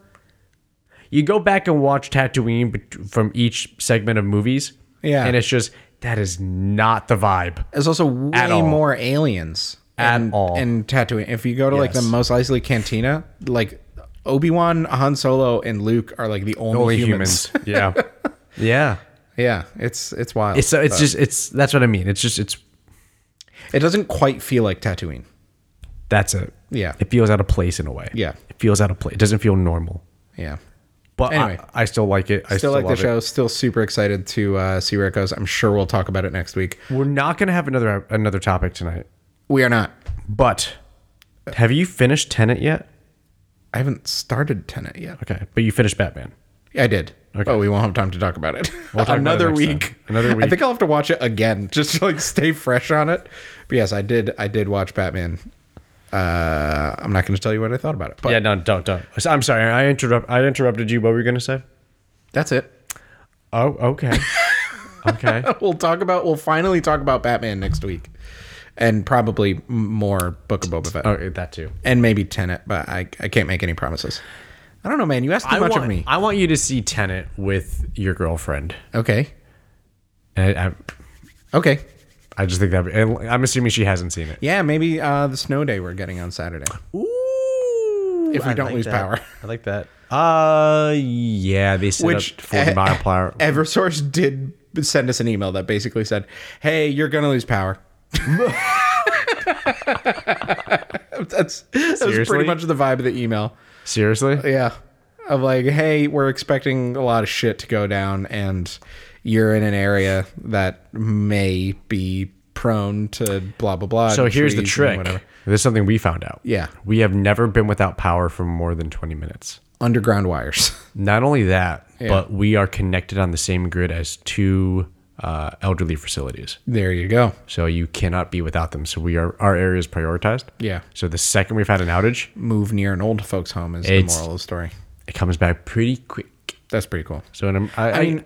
You go back and watch Tatooine from each segment of movies, Yeah. and it's just that is not the vibe. There's also way more aliens At in, all. in Tatooine. If you go to like the most Mos Eisley Cantina, like Obi Wan, Han Solo, and Luke are like the only, Only humans. humans. Yeah. [LAUGHS] yeah. Yeah, it's it's wild. It's it's but just it's that's what I mean. It's just it's it doesn't quite feel like Tatooine. that's it. Yeah. It feels out of place in a way. Yeah. It feels out of place. It doesn't feel normal. Yeah. But Anyway. I, I still like it. I Still like the love it. show. Still super excited to uh, see where it goes. I'm sure we'll talk about it next week. We're not gonna have another another topic tonight. We are not. But have you finished Tenet yet? I haven't started Tenet yet. Okay. But you finished Batman. Yeah, I did. Okay. But we won't have time to talk about it. [LAUGHS] We'll talk about it Another week. time. Another week. I think I'll have to watch it again [LAUGHS] just to like stay fresh on it. But yes, I did. I did watch Batman. Uh, I'm not going to tell you what I thought about it. But yeah, no, don't don't. I'm sorry. I interrupt I interrupted you. What were you gonna say? that's it. Oh, okay. [LAUGHS] okay. We'll talk about. We'll finally talk about Batman next week, and probably more Book of Boba Fett, Oh, that too. and maybe Tenet. But I I can't make any promises. I don't know, man. You asked too I much want, of me. I want you to see Tenet with your girlfriend. Okay. And I, I, Okay. I just think that I'm assuming she hasn't seen it. Yeah, maybe uh, the snow day we're getting on Saturday. Ooh, If we don't lose power. I like that. Uh, yeah, they set Which up 40 mile per hour. Eversource did send us an email that basically said, "Hey, you're gonna lose power." [LAUGHS] [LAUGHS] that's that Seriously? pretty much the vibe of the email. Seriously? Yeah, of like, "Hey, we're expecting a lot of shit to go down, and you're in an area that may be prone to blah blah blah." So here's the trick. This is something we found out. Yeah, We have never been without power for more than 20 minutes. underground wires. [LAUGHS] Not only that, but we are connected on the same grid as two uh, elderly facilities. there you go. So you cannot be without them. So we are our area is prioritized. Yeah, So the second we've had an outage, move near an old folks' home is It's- the moral of the story. it comes back pretty quick. That's pretty cool. So I'm, I, I, mean-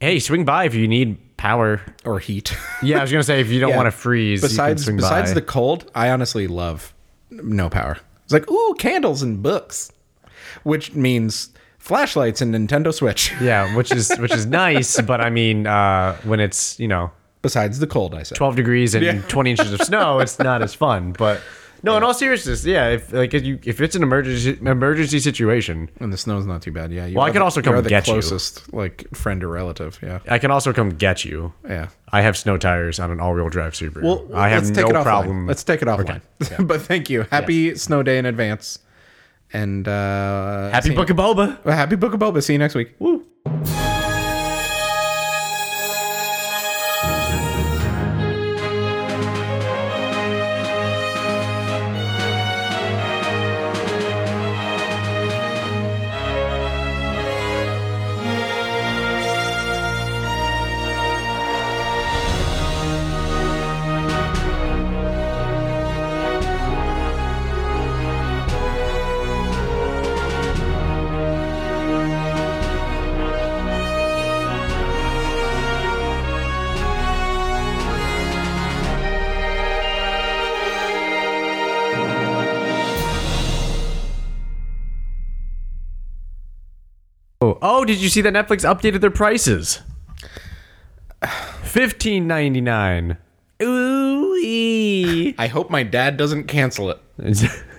hey, swing by if you need power. Or heat. [LAUGHS] Yeah, I was gonna say if you don't Yeah. want to freeze, besides you can swing besides by. the cold, I honestly love no power. It's like ooh candles and books, which means flashlights and Nintendo Switch. [LAUGHS] yeah, which is which is nice, [LAUGHS] but I mean, uh, when it's you know Besides the cold, I said. 12 degrees and Yeah. 20 inches of snow, it's not as fun. But no, in all seriousness, yeah, if like if you if it's an emergency emergency situation, And the snow's not too bad. Yeah. You Well, I are could the- also you come are the get you. closest like friend or relative. Yeah. I can also come get you. Yeah. I have snow tires on an all-wheel drive Subaru. Well, I have let's take no it offline. problem. Let's take it offline. [LAUGHS] but thank you. Happy snow day in advance. And uh Happy Book of Boba. Happy Book of Boba. See you next week. Woo. Did you see that Netflix updated their prices? Fifteen ninety nine. Ooh. I hope my dad doesn't cancel it. [LAUGHS]